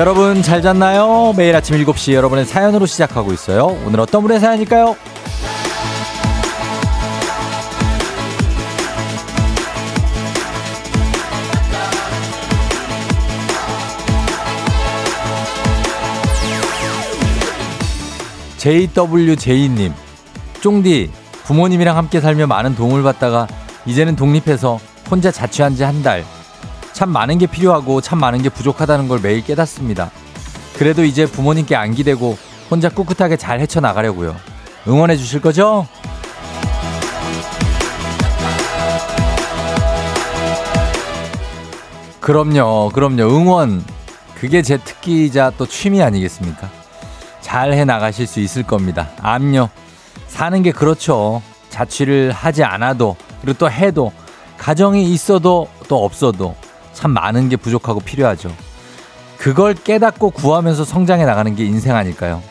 여러분 잘 잤나요? 매일 아침 7시 여러분의 사연으로 시작하고 있어요. 오늘 어떤 분의 사연일까요? JWJ님, 쫑디, 부모님이랑 함께 살며 많은 도움을 받다가 이제는 독립해서 혼자 자취한 지 한 달. 참 많은 게 필요하고 참 많은 게 부족하다는 걸 매일 깨닫습니다. 그래도 이제 부모님께 안 기대고 혼자 꿋꿋하게 잘 헤쳐나가려고요. 응원해 주실 거죠? 그럼요, 그럼요. 응원. 그게 제 특기이자 또 취미 아니겠습니까? 잘 해 나가실 수 있을 겁니다. 암요. 사는 게 그렇죠. 자취를 하지 않아도, 그리고 또 해도, 가정이 있어도 또 없어도 참 많은 게 부족하고 필요하죠. 그걸 깨닫고 구하면서 성장해 나가는 게 인생 아닐까요?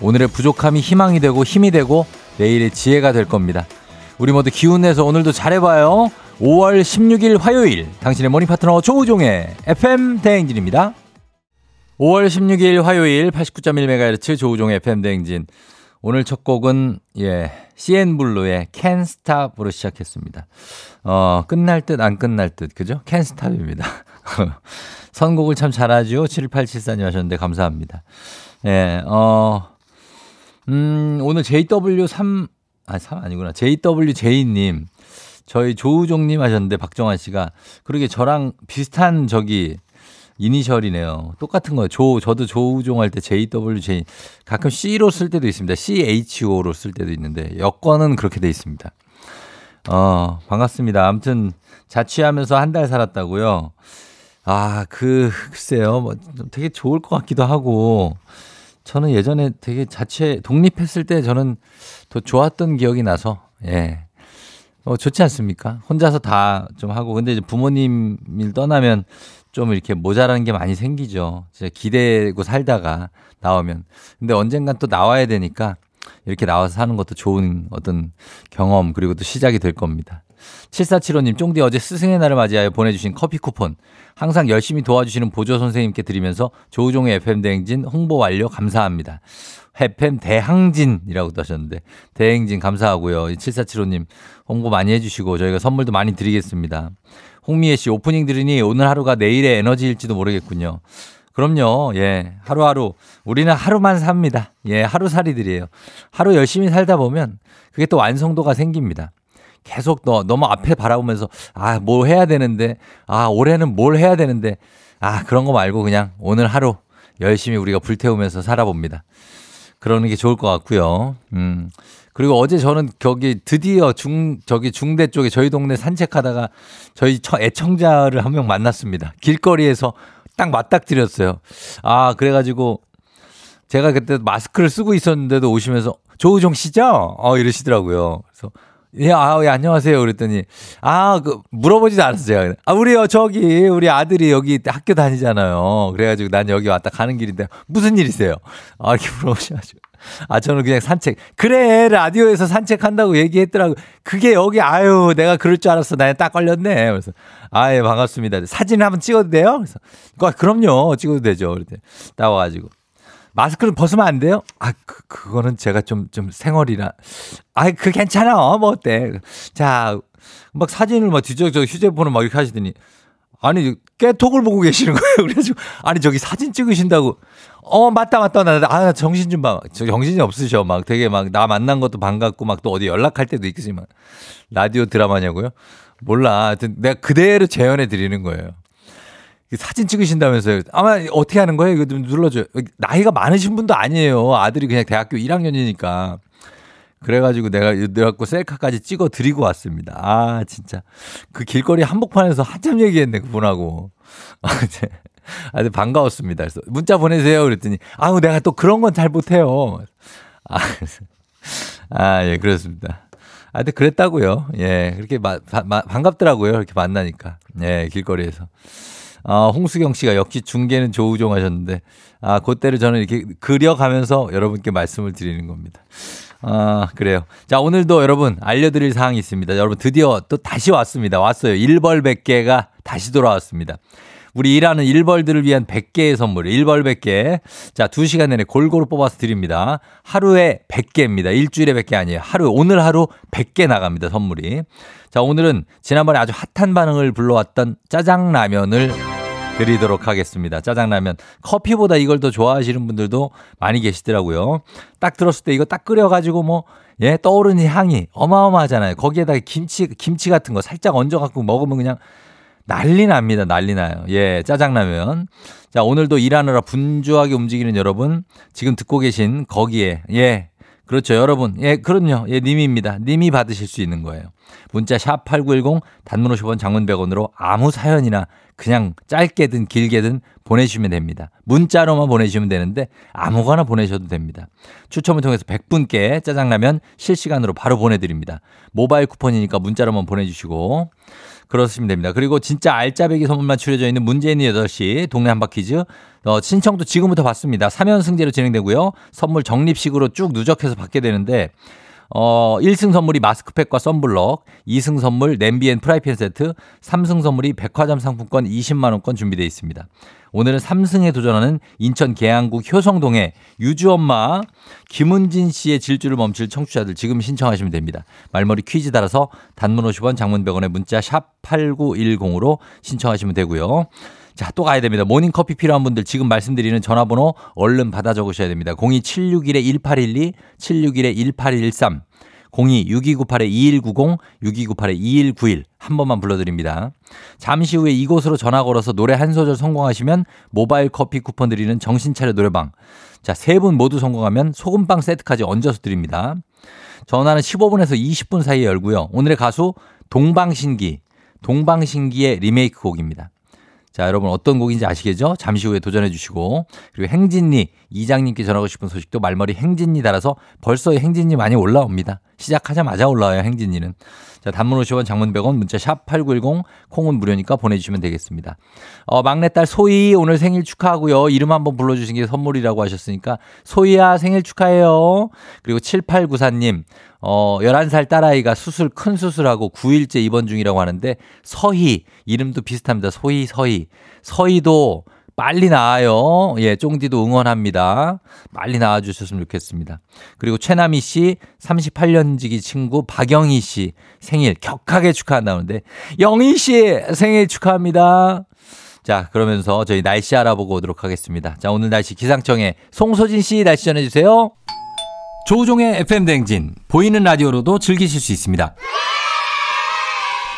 오늘의 부족함이 희망이 되고 힘이 되고 내일의 지혜가 될 겁니다. 우리 모두 기운 내서 오늘도 잘해봐요. 5월 16일 화요일 당신의 morning 파트너 조우종의 FM 대행진입니다. 5월 16일 화요일 89.1MHz 조우종의 FM 대행진. 오늘 첫 곡은 예 CN블루의 Can't Stop으로 시작했습니다. 어 끝날 듯 안 끝날 듯 그죠? Stop입니다. 선곡을 참 잘하죠. 7874님 하셨는데 감사합니다. 예, 어, 음, 오늘 JW3, 아, 3 아니구나. JWJ님. 저희 조우종 님 하셨는데 박정환 씨가 그러게 저랑 비슷한 저기 이니셜이네요. 똑같은 거예요. 조, 저도 조우종 할 때 JWJ 가끔 C로 쓸 때도 있습니다. CHO로 쓸 때도 있는데 여권은 그렇게 돼 있습니다. 어, 반갑습니다. 아무튼 자취하면서 한 달 살았다고요. 아, 그, 글쎄요. 뭐, 되게 좋을 것 같기도 하고, 저는 예전에 되게 자체 독립했을 때 저는 더 좋았던 기억이 나서, 예. 어, 좋지 않습니까? 혼자서 다 좀 하고, 근데 이제 부모님을 떠나면 좀 이렇게 모자라는 게 많이 생기죠. 진짜 기대고 살다가 나오면. 근데 언젠간 또 나와야 되니까 이렇게 나와서 사는 것도 좋은 어떤 경험, 그리고 또 시작이 될 겁니다. 7475님, 쫑디 어제 스승의 날을 맞이하여 보내주신 커피 쿠폰. 항상 열심히 도와주시는 보조 선생님께 드리면서 조우종의 FM대행진 홍보 완료 감사합니다. FM 대항진이라고도 하셨는데, 대행진 감사하고요. 7475님, 홍보 많이 해주시고, 저희가 선물도 많이 드리겠습니다. 홍미애 씨, 오프닝 들으니 오늘 하루가 내일의 에너지일지도 모르겠군요. 그럼요. 예. 하루하루. 우리는 하루만 삽니다. 예. 하루살이들이에요. 하루 열심히 살다 보면 그게 또 완성도가 생깁니다. 계속 너, 너무 앞에 바라보면서, 아, 뭐 해야 되는데, 아, 올해는 뭘 해야 되는데, 아, 그런 거 말고 그냥 오늘 하루 열심히 우리가 불태우면서 살아봅니다. 그러는 게 좋을 것 같고요. 음. 그리고 어제 저는 거기 드디어 중, 저기 중대 쪽에 저희 동네 산책하다가 저희 애청자를 한 명 만났습니다. 길거리에서 딱 맞닥뜨렸어요. 아, 그래가지고 제가 그때 마스크를 쓰고 있었는데도 오시면서 조우종 씨죠? 어, 이러시더라고요. 그래서 예, 아, 예, 안녕하세요. 그랬더니, 아, 그, 물어보지도 않았어요. 아, 우리요, 저기, 우리 아들이 여기 학교 다니잖아요. 그래가지고 난 여기 왔다 가는 길인데, 무슨 일이세요? 아, 이렇게 물어보셔가지고. 아, 저는 그냥 산책. 그래, 라디오에서 산책한다고 얘기했더라고. 그게 여기, 아유, 내가 그럴 줄 알았어. 나에 딱 걸렸네. 그래서, 아, 예, 반갑습니다. 사진 한번 찍어도 돼요? 그래서, 아, 그럼요. 찍어도 되죠. 그랬더니, 따와가지고. 마스크를 벗으면 안 돼요? 아, 그, 그거는 제가 좀, 좀 생얼이라. 아, 그 괜찮아. 뭐 어때? 자, 막 사진을 막 뒤적저 휴대폰을 막 이렇게 하시더니, 아니, 깨톡을 보고 계시는 거예요. 그래가지고, 아니, 저기 사진 찍으신다고. 어, 맞다, 맞다. 나, 아, 정신 좀 봐. 저 정신이 없으셔. 막 되게 막 나 만난 것도 반갑고 막 또 어디 연락할 때도 있겠지만. 라디오 드라마냐고요? 몰라. 하여튼 내가 그대로 재현해 드리는 거예요. 사진 찍으신다면서요. 아마 어떻게 하는 거예요? 이거 좀 눌러줘요. 나이가 많으신 분도 아니에요. 아들이 그냥 대학교 1학년이니까. 그래가지고 내가 내갖고 셀카까지 찍어 드리고 왔습니다. 아, 진짜. 그 길거리 한복판에서 한참 얘기했네, 그분하고. 아, 아주 반가웠습니다. 그래서 문자 보내세요. 그랬더니, 아우, 내가 또 그런 건 잘 못해요. 아, 아, 예, 그렇습니다. 아, 근데 그랬다고요. 예, 그렇게 마, 마, 반갑더라고요. 이렇게 만나니까. 예, 길거리에서. 아, 홍수경 씨가 역시 중계는 조우종 하셨는데, 아, 그때를 저는 이렇게 그려가면서 여러분께 말씀을 드리는 겁니다. 아, 그래요. 자, 오늘도 여러분 알려드릴 사항이 있습니다. 여러분 드디어 또 다시 왔습니다. 왔어요. 일벌 100개가 다시 돌아왔습니다. 우리 일하는 일벌들을 위한 100개의 선물, 일벌 100개. 자, 2시간 내내 골고루 뽑아서 드립니다. 하루에 100개입니다. 일주일에 100개 아니에요. 하루, 오늘 하루 100개 나갑니다, 선물이. 자, 오늘은 지난번에 아주 핫한 반응을 불러왔던 짜장라면을 드리도록 하겠습니다. 짜장라면. 커피보다 이걸 더 좋아하시는 분들도 많이 계시더라고요. 딱 들었을 때 이거 딱 끓여가지고 뭐, 예, 떠오르는 향이 어마어마하잖아요. 거기에다가 김치, 김치 같은 거 살짝 얹어갖고 먹으면 그냥 난리 납니다. 난리 나요. 예, 짜장라면. 자, 오늘도 일하느라 분주하게 움직이는 여러분, 지금 듣고 계신 거기에, 예, 그렇죠. 여러분. 예, 그럼요. 예, 님입니다. 님이 받으실 수 있는 거예요. 문자 샵 8910 단문 50원 장문 100원으로 아무 사연이나 그냥 짧게든 길게든 보내주시면 됩니다. 문자로만 보내주시면 되는데 아무거나 보내셔도 됩니다. 추첨을 통해서 100분께 짜장라면 실시간으로 바로 보내드립니다. 모바일 쿠폰이니까 문자로만 보내주시고 그러시면 됩니다. 그리고 진짜 알짜배기 선물만 추려져 있는 문제인 8시 동네 한바퀴즈 어, 신청도 지금부터 받습니다. 3연승제로 진행되고요. 선물 적립식으로 쭉 누적해서 받게 되는데 어, 1승 선물이 마스크팩과 썬블럭, 2승 선물 냄비 and 프라이팬 세트, 3승 선물이 백화점 상품권 20만 원권 준비되어 있습니다. 오늘은 3승에 도전하는 인천 계양구 효성동의 유주엄마 김은진 씨의 질주를 멈출 청취자들 지금 신청하시면 됩니다. 말머리 퀴즈 달아서 단문 50원 장문 100원의 문자 샵 8910으로 신청하시면 되고요. 자, 또 가야 됩니다. 모닝커피 필요한 분들 지금 말씀드리는 전화번호 얼른 받아 적으셔야 됩니다. 02761-1812, 761-1813, 02-6298-2190, 6298-2191 한 번만 불러드립니다. 잠시 후에 이곳으로 전화 걸어서 노래 한 소절 성공하시면 모바일 커피 쿠폰 드리는 정신차려 노래방. 자, 세 분 모두 성공하면 소금빵 세트까지 얹어서 드립니다. 전화는 15분에서 20분 사이에 열고요. 오늘의 가수 동방신기, 동방신기의 리메이크 곡입니다. 자, 여러분 어떤 곡인지 아시겠죠? 잠시 후에 도전해 주시고 그리고 행진리 이장님께 전하고 싶은 소식도 말머리 행진리 달아서 벌써 행진리 많이 올라옵니다. 시작하자마자 올라와요, 행진리는. 자, 단문 50원, 장문 100원, 문자 샵 8910, 콩은 무료니까 보내주시면 되겠습니다. 어, 막내딸 소희 오늘 생일 축하하고요. 이름 한번 불러주신 게 선물이라고 하셨으니까 소희야 생일 축하해요. 그리고 7894님, 어, 11살 딸아이가 수술, 큰 수술하고 9일째 입원 중이라고 하는데 서희, 이름도 비슷합니다. 소희, 서희. 서희도 빨리 나아요. 예, 쫑디도 응원합니다. 빨리 나아주셨으면 좋겠습니다. 그리고 최남희 씨, 38년 지기 친구 박영희 씨 생일 격하게 축하한다는데, 영희 씨 생일 축하합니다. 자, 그러면서 저희 날씨 알아보고 오도록 하겠습니다. 자, 오늘 날씨 기상청에 송소진 씨 날씨 전해 주세요. 조우종의 FM댕진, 보이는 라디오로도 즐기실 수 있습니다.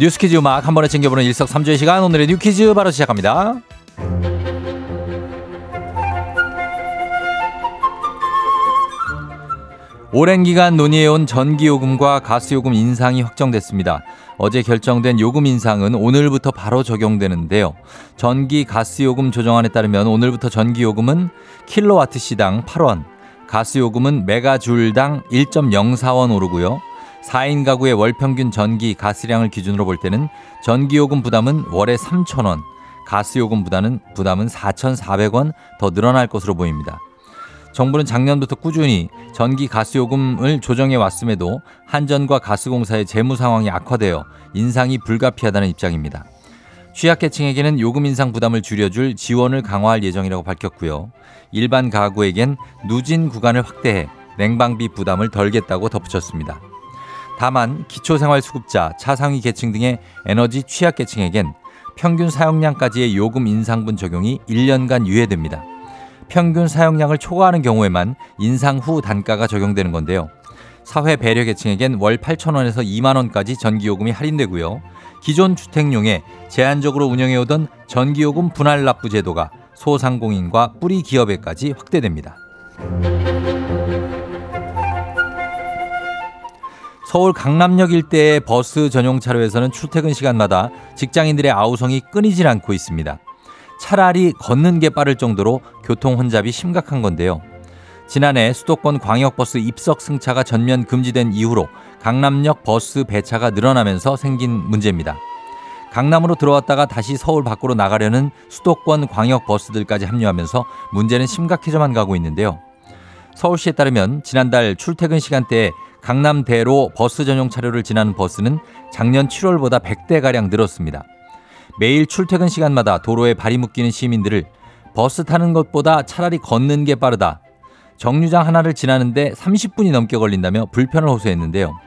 뉴스퀴즈 음악 한 번에 챙겨보는 일석삼조의 시간 오늘의 뉴퀴즈 바로 시작합니다. 오랜 기간 논의해온 전기요금과 가스요금 인상이 확정됐습니다. 어제 결정된 요금 인상은 오늘부터 바로 적용되는데요. 전기 가스요금 조정안에 따르면 오늘부터 전기요금은 킬로와트 시당 8원, 가스요금은 메가줄당 1.04원 오르고요. 4인 가구의 월 평균 전기 가스량을 기준으로 볼 때는 전기요금 부담은 월에 3,000원, 가스요금 부담은 부담은 4,400원 더 늘어날 것으로 보입니다. 정부는 작년부터 꾸준히 전기 가스요금을 조정해 왔음에도 한전과 가스공사의 재무 상황이 악화되어 인상이 불가피하다는 입장입니다. 취약계층에게는 요금 인상 부담을 줄여줄 지원을 강화할 예정이라고 밝혔고요. 일반 가구에겐 누진 구간을 확대해 냉방비 부담을 덜겠다고 덧붙였습니다. 다만 기초생활수급자, 차상위 계층 등의 에너지 취약 계층에겐 평균 사용량까지의 요금 인상분 적용이 1년간 유예됩니다. 평균 사용량을 초과하는 경우에만 인상 후 단가가 적용되는 건데요. 사회 배려 계층에겐 월 8천원에서 2만 원까지 전기요금이 할인되고요. 기존 주택용에 제한적으로 운영해오던 전기요금 분할 납부 제도가 소상공인과 뿌리 기업에까지 확대됩니다. 서울 강남역 일대의 버스 전용 차로에서는 출퇴근 시간마다 직장인들의 아우성이 끊이질 않고 있습니다. 차라리 걷는 게 빠를 정도로 교통 혼잡이 심각한 건데요. 지난해 수도권 광역버스 입석 승차가 전면 금지된 이후로 강남역 버스 배차가 늘어나면서 생긴 문제입니다. 강남으로 들어왔다가 다시 서울 밖으로 나가려는 수도권 광역버스들까지 합류하면서 문제는 심각해져만 가고 있는데요. 서울시에 따르면 지난달 출퇴근 시간대에 강남대로 버스 전용 차로를 지나는 버스는 작년 7월보다 100대가량 늘었습니다. 매일 출퇴근 시간마다 도로에 발이 묶이는 시민들을 버스 타는 것보다 차라리 걷는 게 빠르다. 정류장 하나를 지나는데 30분이 넘게 걸린다며 불편을 호소했는데요.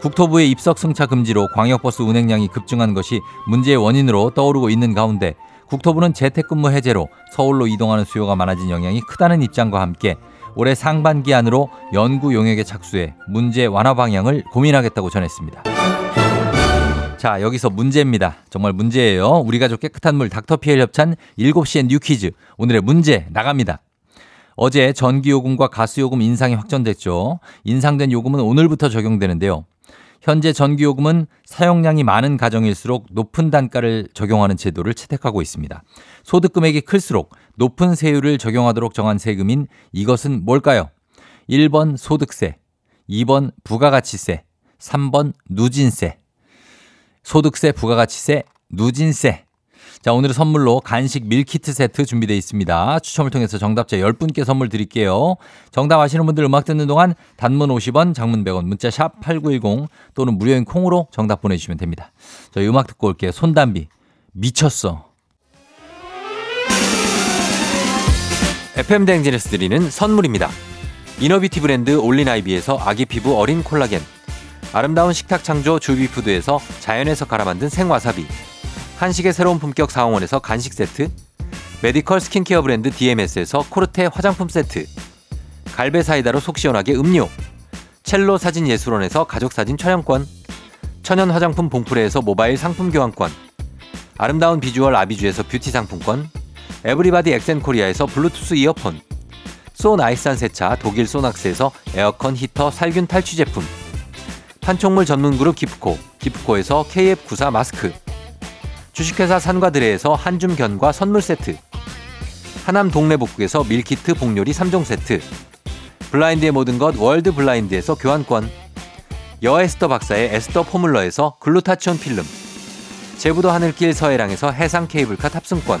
국토부의 입석 승차 금지로 광역버스 운행량이 급증한 것이 문제의 원인으로 떠오르고 있는 가운데 국토부는 재택근무 해제로 서울로 이동하는 수요가 많아진 영향이 크다는 입장과 함께 올해 상반기 안으로 연구 용역에 착수해 문제 완화 방향을 고민하겠다고 전했습니다. 자, 여기서 문제입니다. 정말 문제예요. 우리 가족 깨끗한 물 닥터피엘 협찬 7시엔 new quiz. 오늘의 문제 나갑니다. 어제 전기요금과 가스요금 인상이 확정됐죠. 인상된 요금은 오늘부터 적용되는데요. 현재 전기요금은 사용량이 많은 가정일수록 높은 단가를 적용하는 제도를 채택하고 있습니다. 소득 금액이 클수록 높은 세율을 적용하도록 정한 세금인 이것은 뭘까요? 1번 소득세, 2번 부가가치세, 3번 누진세. 소득세, 부가가치세, 누진세. 자, 오늘은 선물로 간식 밀키트 세트 준비되어 있습니다. 추첨을 통해서 정답자 10분께 선물 드릴게요. 정답 아시는 분들 음악 듣는 동안 단문 50원, 장문 100원, 문자 샵 8910 또는 무료인 콩으로 정답 보내주시면 됩니다. 저희 음악 듣고 올게요. 손담비. 미쳤어. FM 대행진에서 드리는 선물입니다. 이너뷰티 브랜드 올린아이비에서 아기 피부 어린 콜라겐. 아름다운 식탁 창조 주비푸드에서 자연에서 갈아 만든 생와사비. 한식의 새로운 품격 사원에서 간식 세트, 메디컬 스킨케어 브랜드 DMS에서 코르테 화장품 세트, 갈베 사이다로 속 시원하게 음료, 첼로 사진 예술원에서 가족 사진 촬영권, 천연 화장품 봉프레에서 모바일 상품 교환권, 아름다운 비주얼 아비주에서 뷰티 상품권, everybody 엑센코리아에서 블루투스 이어폰, so nice한 세차 독일 소낙스에서 에어컨 히터 살균 탈취 제품, 판촉물 전문 그룹 기프코, 기프코에서 KF94 마스크, 주식회사 산과드레에서 한줌 견과 선물 세트 하남 동래북국에서 밀키트 복요리 3종 세트 블라인드의 모든 것 월드 블라인드에서 교환권 여에스더 박사의 에스더 포뮬러에서 글루타치온 필름 제부도 하늘길 서해랑에서 해상 케이블카 탑승권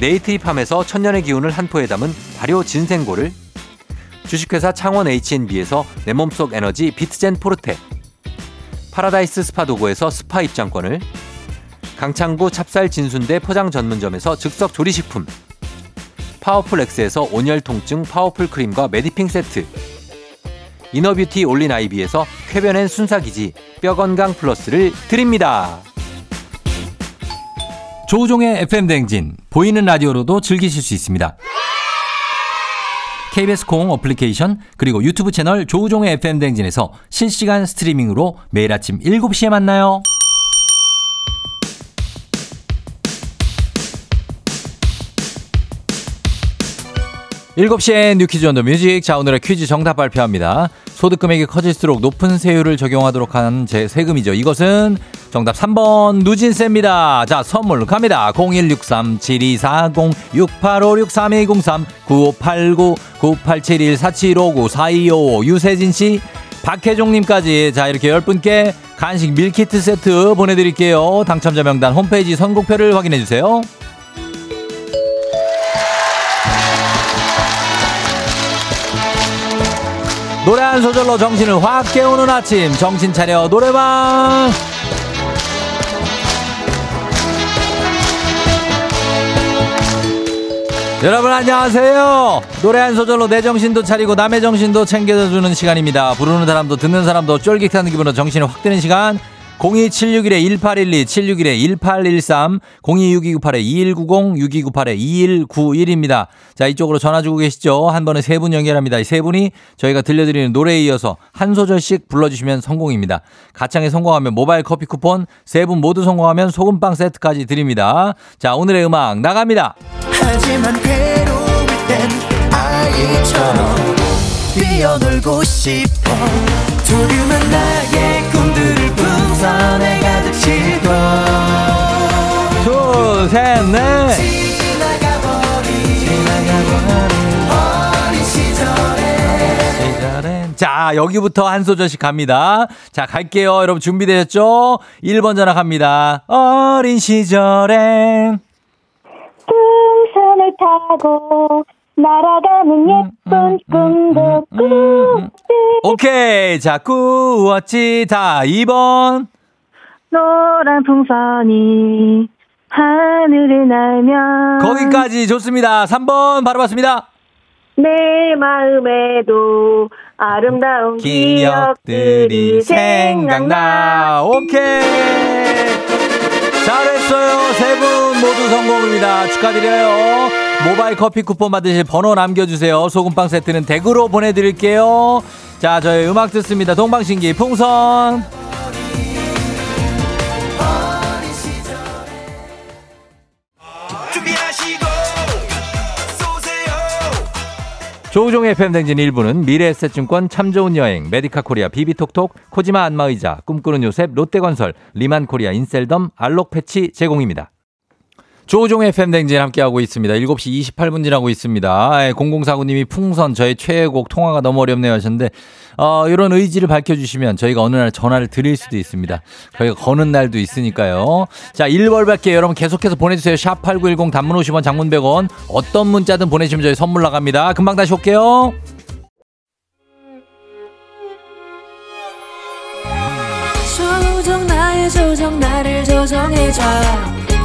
네이트리팜에서 천년의 기운을 한 포에 담은 발효 진생고를 주식회사 창원 H&B에서 내 몸속 에너지 비트젠 포르테 파라다이스 스파 도고에서 스파 입장권을 강창구 찹쌀 진순대 포장 전문점에서 즉석 조리식품 파워풀 엑스에서 온열 통증 파워풀 크림과 메디핑 세트 이너뷰티 올린 아이비에서 쾌변엔 순사기지 뼈건강 플러스를 드립니다. 조우종의 FM 대행진 보이는 라디오로도 즐기실 수 있습니다. KBS 콩 어플리케이션 그리고 유튜브 채널 조우종의 FM 대행진에서 실시간 스트리밍으로 매일 아침 7시에 만나요. 7시엔 you quiz on the music. 자, 오늘의 퀴즈 정답 발표합니다. 소득 금액이 커질수록 높은 세율을 적용하도록 하는 제 세금이죠. 이것은 정답 3번 누진세입니다. 자, 선물 갑니다. 0163-7240-6856-3203-9589-9871-4759-4255 유세진 씨, 박혜종 님까지 자, 이렇게 10분께 간식 밀키트 세트 보내드릴게요. 당첨자 명단 홈페이지 선곡표를 확인해 주세요. 노래 한 소절로 정신을 확 깨우는 아침. 정신 차려 노래방. 여러분 안녕하세요. 노래 한 소절로 내 정신도 차리고 남의 정신도 챙겨주는 시간입니다. 부르는 사람도 듣는 사람도 쫄깃한 기분으로 정신을 확 드는 시간 02761-1812, 761-1813, 026298-2190, 6298-2191입니다. 자, 이쪽으로 전화 주고 계시죠? 한 번에 세 분 연결합니다. 세 분이 저희가 들려드리는 노래에 이어서 한 소절씩 불러주시면 성공입니다. 가창에 성공하면 모바일 커피 쿠폰, 세 분 모두 성공하면 소금빵 세트까지 드립니다. 자, 오늘의 음악 나갑니다. 뛰어놀고 싶어 꿈들을 풍 선에 가득 싣고 둘셋넷. 자 여기부터 한 소절씩 갑니다. 자 갈게요. 여러분 준비되셨죠? 1번 전화 갑니다. 어린 시절엔. 풍선을 타고 날아가는 음, 예쁜 음, 꿈도 음, 꾸었지. 오케이. 자, 꾸었지. 다 2번. 노란 풍선이 하늘을 날면. 거기까지 좋습니다. 3번 바로 봤습니다. 내 마음에도 아름다운 기억들이 생각나. 오케이. 잘했어요. 세 분 모두 성공입니다. 축하드려요. 모바일 커피 쿠폰 받으실 번호 남겨주세요. 소금빵 세트는 댁으로 보내드릴게요. 자, 저희 음악 듣습니다. 동방신기 풍선. 조우종의 FM 대행진 일부는 미래에셋증권 참 좋은 여행, 메디카 코리아 비비톡톡, 코지마 안마의자, 꿈꾸는 요셉, 롯데건설, 리만코리아 인셀덤, 알록패치 제공입니다. 조우종의 FM 대행진 함께하고 있습니다. 7시 28분 지나고 있습니다. 0049님이 풍선 저의 최애곡 통화가 너무 어렵네요 하셨는데 어, 이런 의지를 밝혀주시면 저희가 어느 날 전화를 드릴 수도 있습니다. 저희가 거는 날도 있으니까요. 자, 1월밖에 여러분 계속해서 보내주세요. 샵8910 단문 50원 장문 100원 어떤 문자든 보내주시면 저희 선물 나갑니다. 금방 다시 올게요. 조정 나의 조정 나를 조정해줘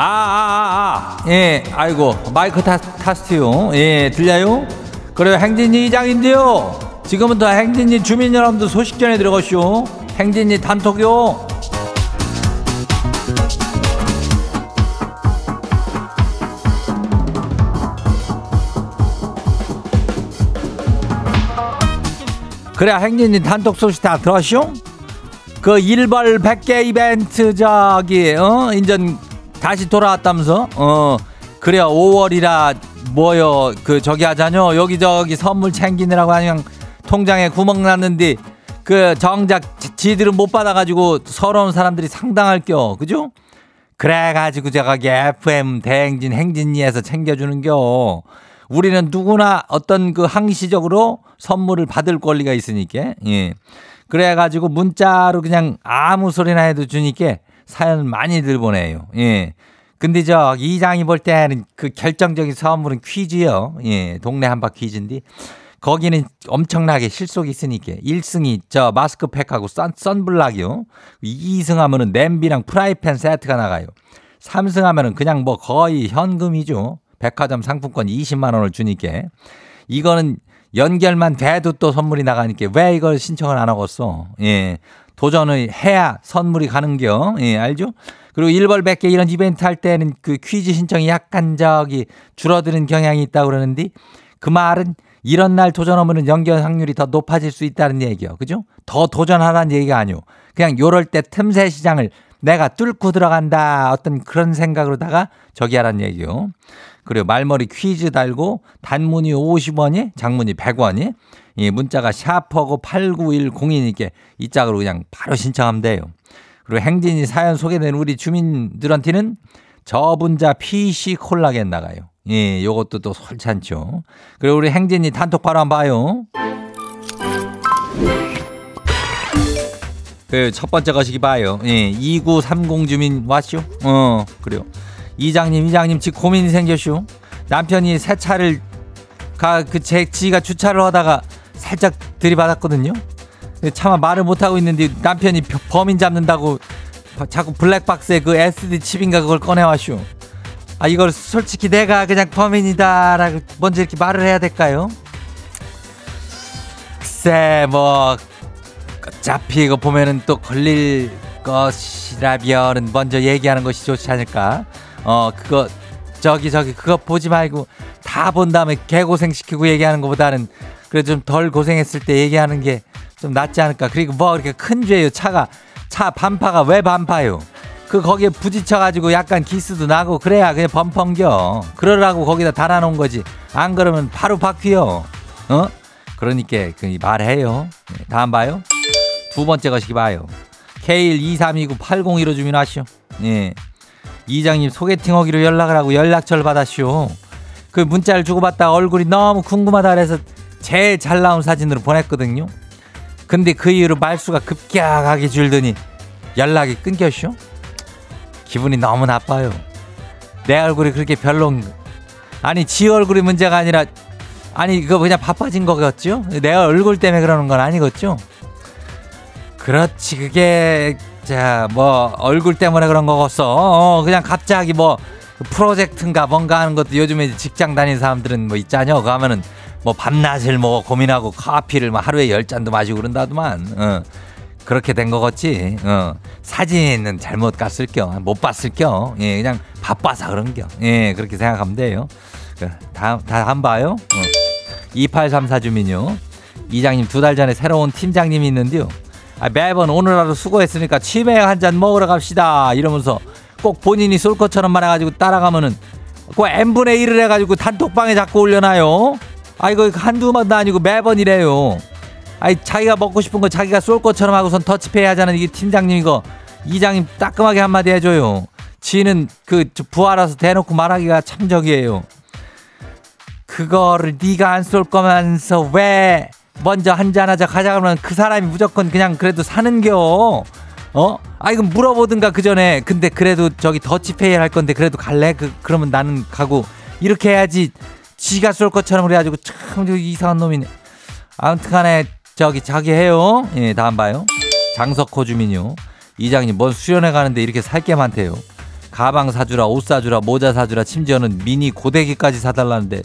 아, 아, 아, 아. 예, 아이고, 마이크 타, 타스트요. 예, 들려요? 그래요, 행진이 이장인데요. 지금부터 행진이 주민 여러분들 소식 전해 들어가시오. 행진이 단톡요. 그래, 행진이 단톡 소식 다 들었쇼? 그 1벌 100개 이벤트 저기 어 인전 다시 돌아왔다면서? 어, 그래요. 5월이라 뭐요? 그 저기 하자뇨. 여기저기 선물 챙기느라고 그냥 통장에 구멍 났는데 그 정작 지들은 못 받아가지고 서러운 사람들이 상당할 겨. 그죠? 그래가지고 제가 FM 대행진 행진리에서 챙겨주는겨. 우리는 누구나 어떤 그 항시적으로 선물을 받을 권리가 있으니까. 예. 그래가지고 문자로 그냥 아무 소리나 해도 주니까 사연 많이들 보내요. 예. 근데 저 이장이 볼 때는 그 결정적인 선물은 퀴즈요. 예. 동네 한바 퀴즈인데 거기는 엄청나게 실속이 있으니까 1승이 저 마스크팩하고 선, 선블락이요. 2승 하면은 냄비랑 프라이팬 세트가 나가요. 3승 하면은 그냥 뭐 거의 현금이죠. 백화점 상품권 20만 원을 주니까 이거는 연결만 돼도 또 선물이 나가니까 왜 이걸 신청을 안 하겠어? 예. 도전을 해야 선물이 가는겨. 예, 알죠? 그리고 일벌 100개 이런 이벤트 할 때는 그 퀴즈 신청이 약간 저기 줄어드는 경향이 있다고 그러는데 그 말은 이런 날 도전하면 연결 확률이 더 높아질 수 있다는 얘기요. 그죠? 더 도전하라는 얘기가 아니오. 그냥 요럴 때 틈새 시장을 내가 뚫고 들어간다. 어떤 그런 생각으로다가 저기 하라는 얘기요. 그리고 말머리 퀴즈 달고 단문이 50원이 장문이 100원이 이 문자가 샤퍼고 8910이니까 이 짝으로 그냥 바로 신청하면 돼요. 그리고 행진이 사연 소개된 우리 주민들한테는 저분자 PC 콜라겐 나가요. 예, 요것도 또 솔찬죠. 그리고 우리 행진이 단톡 바로 한번 봐요. 그 첫 번째 거시기 봐요. 예, 2930 주민 왔쇼? 어, 그래요. 이장님, 이장님, 지 고민이 생겼슈. 남편이 새 차를 가, 그, 제, 지가 주차를 하다가 살짝 들이받았거든요. 차마 말을 못하고 있는데 남편이 범인 잡는다고 자꾸 블랙박스에 그 SD 칩인가 그걸 꺼내와슈. 아, 이걸 솔직히 내가 그냥 범인이다 라고 먼저 이렇게 말을 해야 될까요? 글쎄, 뭐, 어차피 이거 보면은 또 걸릴 것이라면은 먼저 얘기하는 것이 좋지 않을까? 어, 그거, 저기, 저기, 그거 보지 말고 다 본 다음에 개고생 시키고 얘기하는 것보다는 그래 좀 덜 고생했을 때 얘기하는 게 좀 낫지 않을까? 그리고 뭐 이렇게 큰 죄요, 차가. 차 반파가 왜 반파요? 그 거기에 부딪혀가지고 약간 기스도 나고 그래야 그냥 범펑겨. 그러라고 거기다 달아놓은 거지. 안 그러면 바로 바퀴요. 어? 그러니까 그 말해요. 네, 다음 봐요. 두 번째 것이 봐요. K123298015 주민 하시오. 예. 이장님 소개팅 하기로 연락을 하고 연락처를 받았시오. 그 문자를 주고받다 얼굴이 너무 궁금하다 그래서 제일 잘 나온 사진으로 보냈거든요. 근데 그 이후로 말수가 급격하게 줄더니 연락이 끊겼쇼. 기분이 너무 나빠요. 내 얼굴이 그렇게 별론 아니 지 얼굴이 문제가 아니라 아니 그거 그냥 바빠진 거겠죠? 내 얼굴 때문에 그러는 건 아니겠죠? 그렇지 그게 자 뭐 얼굴 때문에 그런 거겠어. 어, 그냥 갑자기 뭐 프로젝트인가 뭔가 하는 것도 요즘에 직장 다니는 사람들은 뭐 있잖여. 그거 하면은 뭐 밤낮을 뭐 고민하고 커피를 뭐 하루에 열 잔도 마시고 그런다더만. 어. 그렇게 된 거겠지. 어. 사진은 잘못 갔을 겨. 못 봤을 겨. 예, 그냥 바빠서 그런 겨. 예, 그렇게 생각하면 돼요. 그, 다음, 다음 봐요. 어. 2834 주민요. 이장님 두 달 전에 새로운 팀장님이 있는데요. 아, 매번 오늘 하루 수고했으니까 치맥 한 잔 먹으러 갑시다. 이러면서 꼭 본인이 쏠 것처럼 말해가지고 따라가면은 꼭 n분의 1을 해가지고 단톡방에 자꾸 올려놔요. 아, 이거 한두 번도 아니고 매번 이래요. 아이 자기가 먹고 싶은 거 자기가 쏠 것처럼 하고선 터치페이 하자는 이게 팀장님 이거 이장님 따끔하게 한마디 해줘요. 지는 그 부하라서 대놓고 말하기가 참 적이에요. 그거를 네가 안 쏠 거면서 왜 먼저 한잔 하자 가자 그러면 그 사람이 무조건 그냥 그래도 사는겨. 어? 아 이건 물어보든가 그 전에 근데 그래도 저기 더치페이 할 건데 그래도 갈래? 그 그러면 나는 가고 이렇게 해야지 지가 쏠 것처럼 그래가지고 참 이상한 놈이네. 아무튼간에 저기 자기 해요. 예, 다음 봐요. 장석호 주민요. 이장님 뭔 수련회 가는데 이렇게 살 게 많대요. 가방 사주라, 옷 사주라, 모자 사주라, 심지어는 미니 고데기까지 사달라는데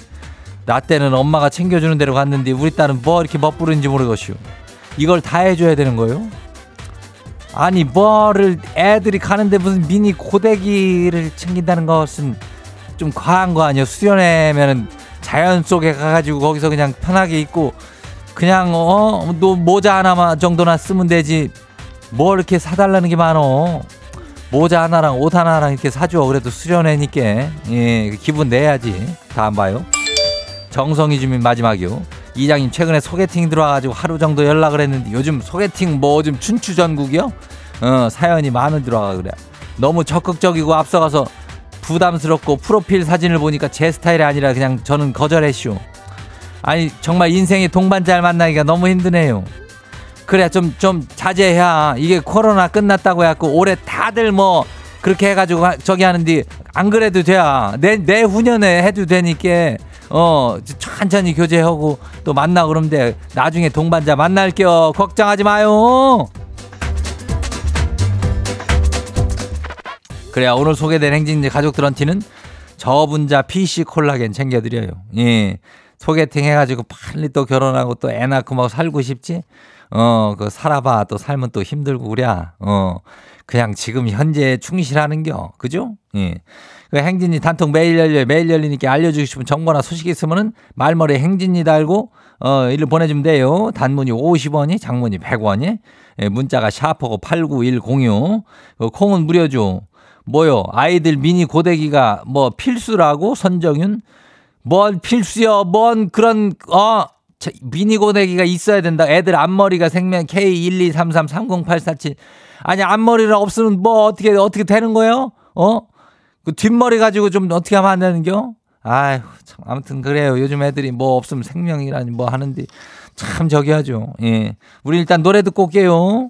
나 때는 엄마가 챙겨주는 대로 갔는데 우리 딸은 뭐 이렇게 멋부른지 모르겠슈. 이걸 다 해줘야 되는 거요? 아니 뭐를 애들이 가는데 무슨 미니 고데기를 챙긴다는 것은 좀 과한 거 아니에요? 수련회면은 자연 속에 가가지고 거기서 그냥 편하게 있고 그냥 어 너 모자 하나만 정도나 쓰면 되지. 뭐 이렇게 사달라는 게 많어. 모자 하나랑 옷 하나랑 이렇게 사줘. 그래도 수련회니까. 예 기분 내야지. 다음 봐요. 정성희 주민 마지막이요. 이장님 최근에 소개팅 들어와가지고 하루 정도 연락을 했는데 요즘 소개팅 뭐 요즘 춘추 전국이요? 어 사연이 많은 들어와 그래. 너무 적극적이고 앞서가서 부담스럽고 프로필 사진을 보니까 제 스타일이 아니라 그냥 저는 거절했쇼 아니 정말 인생의 동반자를 만나기가 너무 힘드네요. 그래 좀좀 자제해야 이게 코로나 끝났다고 해갖고 올해 다들 뭐 그렇게 해가지고 저기 하는데 안 그래도 돼야 내 내 후년에 해도 되니까 어 천천히 교제하고 또 만나 그러면 돼 나중에 동반자 만날게요 걱정하지 마요. 그래야 오늘 소개된 행진지 가족들한테는 저분자 PC 콜라겐 챙겨드려요. 예. 소개팅 해가지고 빨리 또 결혼하고 또 애 낳고 막 살고 싶지? 어, 그 살아봐. 또 살면 또 힘들고 그래. 어, 그냥 지금 현재 충실하는 겨. 그죠? 예. 그 행진이 단톡 매일 열려 매일 열리니까 알려주고 싶은 정보나 소식 있으면은 말머리에 행진이 달고 어, 일을 보내주면 돼요. 단문이 50원이, 장문이 100원이. 예, 문자가 샤프고 89106. 그 콩은 무료죠. 뭐요? 아이들 미니 고데기가 뭐 필수라고 선정윤 뭔 필수요? 뭔 그런 어 미니 고데기가 있어야 된다. 애들 앞머리가 생명 K123330847 아니 앞머리가 없으면 뭐 어떻게 어떻게 되는 거예요? 어? 그 뒷머리 가지고 좀 어떻게 하면 안 되는겨? 아휴 참 아무튼 그래요. 요즘 애들이 뭐 없으면 생명이라니 뭐 하는데 참 저기 하죠. 예. 우리 일단 노래 듣고 올게요.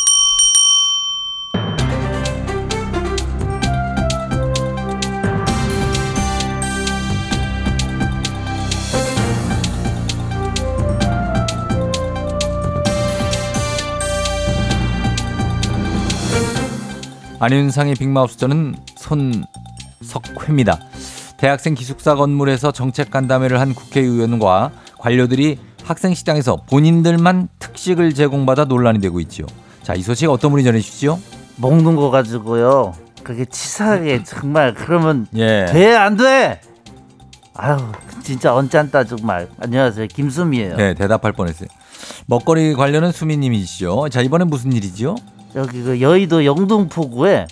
안윤상의 빅마우스 저는 손석회입니다. 대학생 기숙사 건물에서 정책 간담회를 한 국회의원과 관료들이 학생식당에서 본인들만 특식을 제공받아 논란이 되고 있지요. 자, 이 소식 어떤 분이 전해 주시죠? 먹는 거 가지고요. 그게 치사하게 정말 그러면 예. 돼안 돼? 아유 진짜 언짢다 정말. 안녕하세요 김수미예요. 네, 대답할 뻔했어요. 먹거리 관련은 수미님이시죠. 자, 이번엔 무슨 일이지요? 여기 그 여의도 영등포구에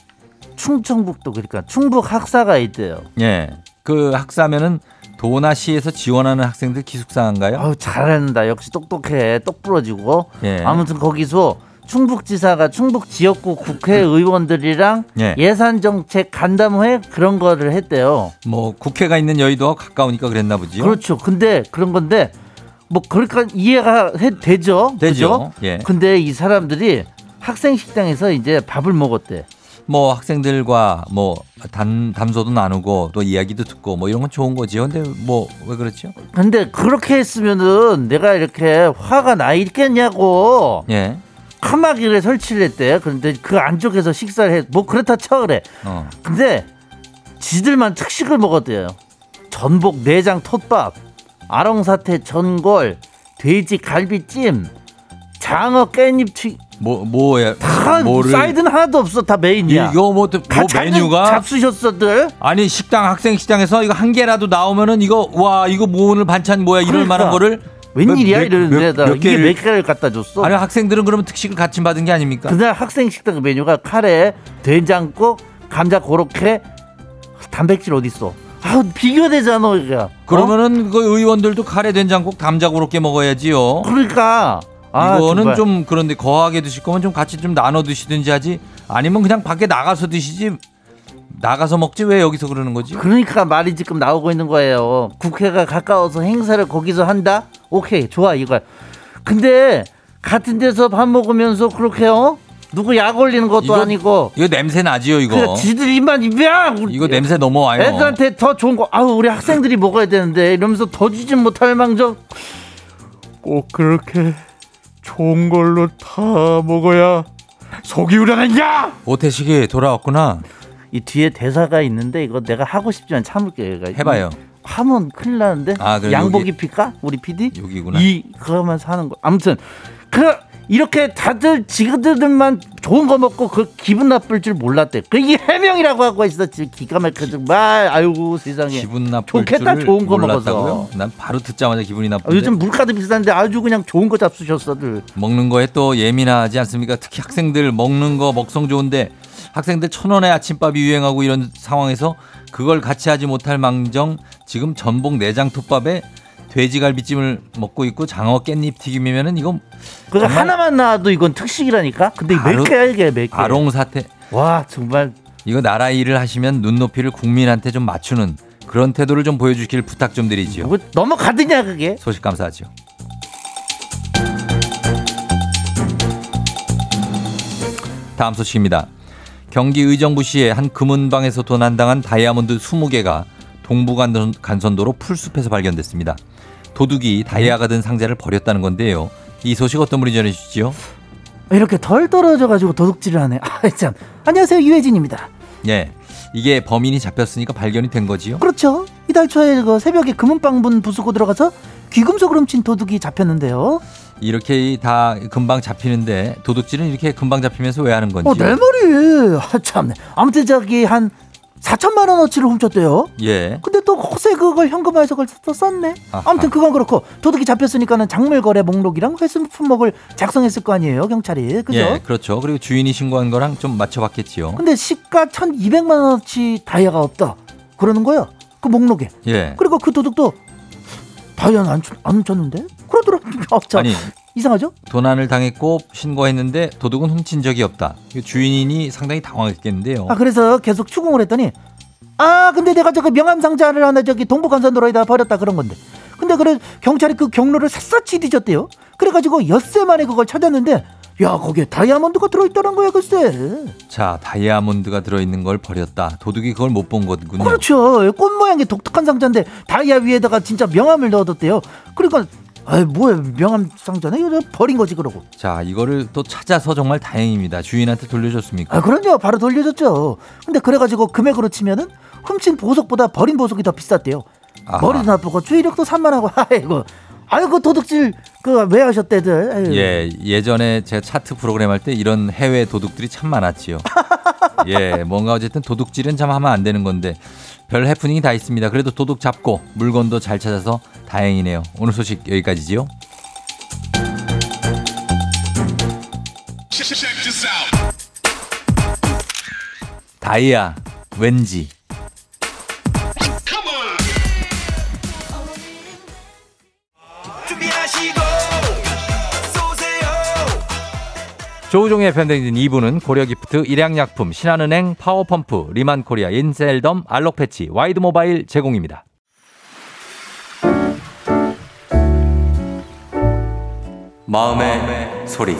충청북도 그러니까 충북 학사가 있대요. 예. 그 학사면은 도나 시에서 지원하는 학생들 기숙사인가요? 아유 잘한다. 역시 똑똑해. 똑 부러지고. 예. 아무튼 거기서 충북지사가 충북 지역구 국회의원들이랑 예. 예산 정책 간담회 그런 거를 했대요. 뭐 국회가 있는 여의도와 가까우니까 그랬나 보지요. 그렇죠. 근데 그런 건데 뭐 그러니까 이해가 해, 되죠. 되죠. 그죠? 예. 근데 이 사람들이 학생 식당에서 이제 밥을 먹었대. 뭐 학생들과 뭐 단, 담소도 나누고 또 이야기도 듣고 뭐 이런 건 좋은 거지요. 근데 뭐 왜 그렇죠? 근데 그렇게 했으면은 내가 이렇게 화가 나 있겠냐고 예. 카마기를 설치를 했대. 그런데 그 안쪽에서 식사를 해. 뭐 그렇다 쳐 그래. 어. 근데 지들만 특식을 먹었대요. 전복 내장 톳밥, 아롱사태 전골, 돼지 갈비찜, 장어 깻잎 튀. 뭐 뭐야? 다 뭐를 사이드는 하나도 없어. 다 메인이야. 이거 뭐, 또- 뭐다 메뉴가 잡수셨어들. 아니 식당 학생 식당에서 이거 한 개라도 나오면은 이거 와 이거 뭐 오늘 반찬 뭐야 이럴 그러니까. 만한 거를 웬일이야 몇- 이러는데 몇- 나몇 이게 개를- 몇 개를 갖다 줬어. 아니 학생들은 그러면 특식을 같이 받은 게 아닙니까? 그날 학생 식당 메뉴가 카레, 된장국, 감자 고로케, 단백질 어디 있어? 아 비교되잖아 이게. 그러면은 그 의원들도 카레 된장국 담자고롭게 먹어야지요. 어? 그러니까 아, 이거는 정말. 좀 그런데 거하게 드실 거면 좀 같이 좀 나눠 드시든지 하지 아니면 그냥 밖에 나가서 드시지 나가서 먹지 왜 여기서 그러는 거지? 그러니까 말이 지금 나오고 있는 거예요. 국회가 가까워서 행사를 거기서 한다? 오케이 좋아 이거. 근데 같은 데서 밥 먹으면서 그렇게 요? 누구 약 올리는 것도 이거- 아니고. 이거 냄새 나지요 이거. 그냥 지들 입만 입이야. 이거 냄새 넘어와요. 애들한테 더 좋은 거. 아우 우리 학생들이 먹어야 되는데 이러면서 더 주진 못할 망정. 꼭 그렇게 좋은 걸로 다 먹어야 속이 우려냈냐? 오태식이 돌아왔구나. 이 뒤에 대사가 있는데 이거 내가 하고 싶지만 참을게요. 얘가. 해봐요. 하면 큰일 나는데. 아, 그럼 양복 여기- 입힐까? 우리 PD? 여기구나. 이 그거만 사는 거. 아무튼 그 이렇게 다들 지그들만 좋은 거 먹고 그 기분 나쁠 줄 몰랐대. 그 이게 해명이라고 하고 있었지. 기가 막혀 정말. 아이고 세상에. 기분 나쁠 좋겠다, 줄 좋은 거 몰랐다고요? 먹어서. 난 바로 듣자마자 기분이 아, 나쁜데. 요즘 물가도 비싼데 아주 그냥 좋은 거 잡수셨어들. 먹는 거에 또 예민하지 않습니까? 특히 학생들 먹는 거 먹성 좋은데 학생들 천 원의 아침밥이 유행하고 이런 상황에서 그걸 같이 하지 못할 망정 지금 전복 내장 톱밥에 돼지갈비찜을 먹고 있고 장어 깻잎 튀김이면은 이건 그거 하나만 나와도 이건 특식이라니까. 근데 몇 개야 이게 몇 개? 아롱 사태 와 정말 이거 나라 일을 하시면 눈높이를 국민한테 좀 맞추는 그런 태도를 좀 보여주길 부탁 좀 드리지요. 뭐 넘어가드냐 그게? 소식 감사하죠. 다음 소식입니다. 경기 의정부시의 한 금은방에서 도난당한 다이아몬드 20개가 동부간선도로 풀숲에서 발견됐습니다. 도둑이 다이아가 든 상자를 버렸다는 건데요. 이 소식 어떤 분이 전해주시죠? 이렇게 덜 떨어져가지고 도둑질을 하네. 아 참 안녕하세요 유혜진입니다. 예, 이게 범인이 잡혔으니까 발견이 된 거지요. 그렇죠. 이달 초에 그 새벽에 금은방문 부수고 들어가서 귀금속을 훔친 도둑이 잡혔는데요. 이렇게 다 금방 잡히는데 도둑질은 이렇게 금방 잡히면서 왜 하는 건지? 어, 내 말이. 아, 참네. 아무튼 저기 한 4천만 원어치를 훔쳤대요. 예. 근데 또 허세 그걸 현금화해서 그걸 또 썼네. 아하. 아무튼 그건 그렇고 도둑이 잡혔으니까는 작물 거래 목록이랑 회수 품목을 작성했을 거 아니에요, 경찰이. 그죠? 예, 그렇죠. 그리고 주인이 신고한 거랑 좀 맞춰봤겠지요. 근데 시가 1,200만 원어치 다이아가 없다. 그러는 거예요. 그 목록에. 예. 그리고 그 도둑도 다이아는 안, 훔- 안 훔쳤는데? 그러더라. 아, 참, 아니 이상하죠? 도난을 당했고 신고했는데 도둑은 훔친 적이 없다. 주인이 상당히 당황했겠는데요. 아 그래서 계속 추궁을 했더니 아 근데 내가 저기 명함 상자를 하나 저기 동북한산도로에다 버렸다 그런 건데 근데 그래 경찰이 그 경로를 샅샅이 뒤졌대요 그래가지고 엿새 만에 그걸 찾았는데 야 거기에 다이아몬드가 들어있다는 거야 글쎄 자 다이아몬드가 들어있는 걸 버렸다. 도둑이 그걸 못 본 거군요. 그렇죠 꽃 모양의 독특한 상자인데 다이아 위에다가 진짜 명함을 넣어뒀대요 그러니까 아 뭐야 명함 상자네 이거 버린 거지 그러고 자 이거를 또 찾아서 정말 다행입니다. 주인한테 돌려줬습니까? 아 그럼요 바로 돌려줬죠 근데 그래가지고 금액으로 치면은 훔친 보석보다 버린 보석이 더 비쌌대요 아하. 머리도 나쁘고 주의력도 산만하고 아이고 아이고 도둑질 그 왜 하셨대들 아이고. 예, 예전에 제가 차트 프로그램 할 때 이런 해외 도둑들이 참 많았지요. 예, 뭔가 어쨌든 도둑질은 참 하면 안 되는 건데 별 해프닝이 다 있습니다. 그래도 도둑 잡고 물건도 잘 찾아서 다행이네요. 오늘 소식 여기까지지요. 다이아 왠지 조우종의 FM 대행진 2부는 고려기프트, 일양약품, 신한은행, 파워펌프, 리만코리아, 인셀덤, 알록패치, 와이드모바일 제공입니다. 마음의, 소리.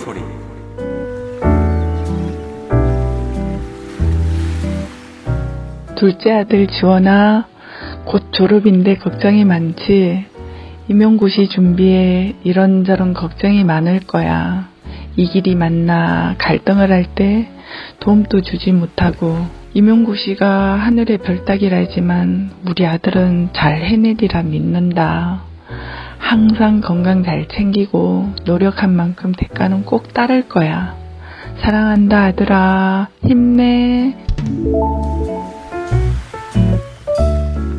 둘째 아들 지원아, 곧 졸업인데 걱정이 많지. 임용고시 준비에 이런저런 걱정이 많을 거야. 이 길이 맞나 갈등을 할 때 도움도 주지 못하고 임용고시가 하늘의 별 따기라지만 우리 아들은 잘 해내리라 믿는다. 항상 건강 잘 챙기고 노력한 만큼 대가는 꼭 따를 거야. 사랑한다 아들아. 힘내.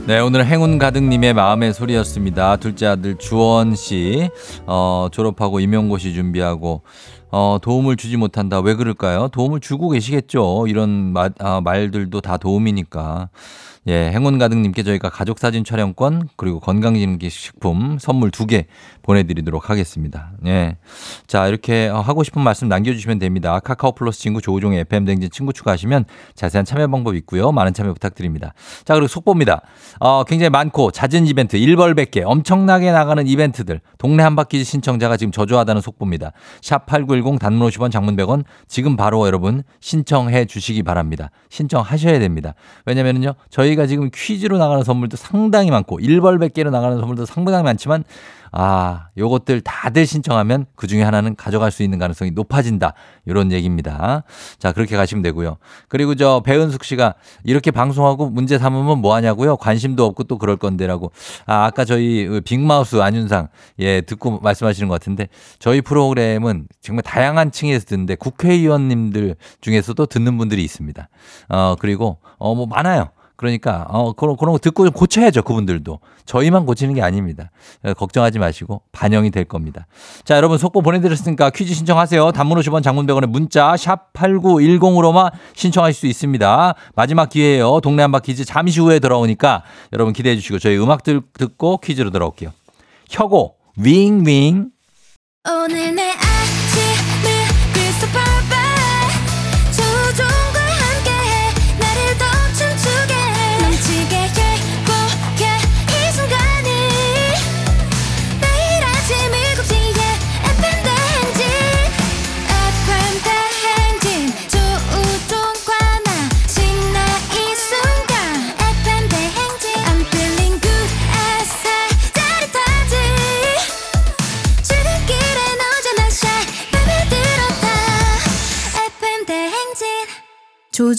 네, 오늘 행운 가득님의 마음의 소리였습니다. 둘째 아들 주원 씨, 어, 졸업하고 임용고시 준비하고, 어, 도움을 주지 못한다. 왜 그럴까요? 도움을 주고 계시겠죠. 이런 마, 아, 말들도 다 도움이니까. 예, 행운 가득님께 저희가 가족 사진 촬영권 그리고 건강기능식품 선물 두 개 보내드리도록 하겠습니다. 예. 자, 이렇게 어, 하고 싶은 말씀 남겨주시면 됩니다. 카카오 플러스 친구 조우종의 FM댕진 친구 추가하시면 자세한 참여 방법 있고요. 많은 참여 부탁드립니다. 자, 그리고 속보입니다. 어, 굉장히 많고 잦은 이벤트, 일벌백개 엄청나게 나가는 이벤트들, 동네 한바퀴 신청자가 지금 저조하다는 속보입니다. 샵 8910 단문 50원 장문 100원 지금 바로 여러분 신청해 주시기 바랍니다. 신청하셔야 됩니다. 왜냐면은요, 저희가 지금 퀴즈로 나가는 선물도 상당히 많고, 일벌백개로 나가는 선물도 상당히 많지만, 아, 요것들 다들 신청하면 그 중에 하나는 가져갈 수 있는 가능성이 높아진다. 이런 얘기입니다. 자, 그렇게 가시면 되고요. 그리고 저 배은숙 씨가 이렇게 방송하고 문제 삼으면 뭐 하냐고요? 관심도 없고 또 그럴 건데라고. 아, 아까 저희 그 빅마우스 안윤상 예, 듣고 말씀하시는 것 같은데 저희 프로그램은 정말 다양한 층에서 듣는데 국회의원님들 중에서도 듣는 분들이 있습니다. 어, 그리고 어, 뭐 많아요. 그러니까 어 그런 그런 거 듣고 좀 고쳐야죠 그분들도. 저희만 고치는 게 아닙니다. 어, 걱정하지 마시고 반영이 될 겁니다. 자 여러분 속보 보내드렸으니까 퀴즈 신청하세요. 단문 50원 장문 100원의 문자 샵 8910으로만 신청하실 수 있습니다. 마지막 기회예요. 동네 한바 퀴즈 잠시 후에 돌아오니까 여러분 기대해 주시고 저희 음악 들, 듣고 퀴즈로 돌아올게요. 혁오 윙윙. 오늘 내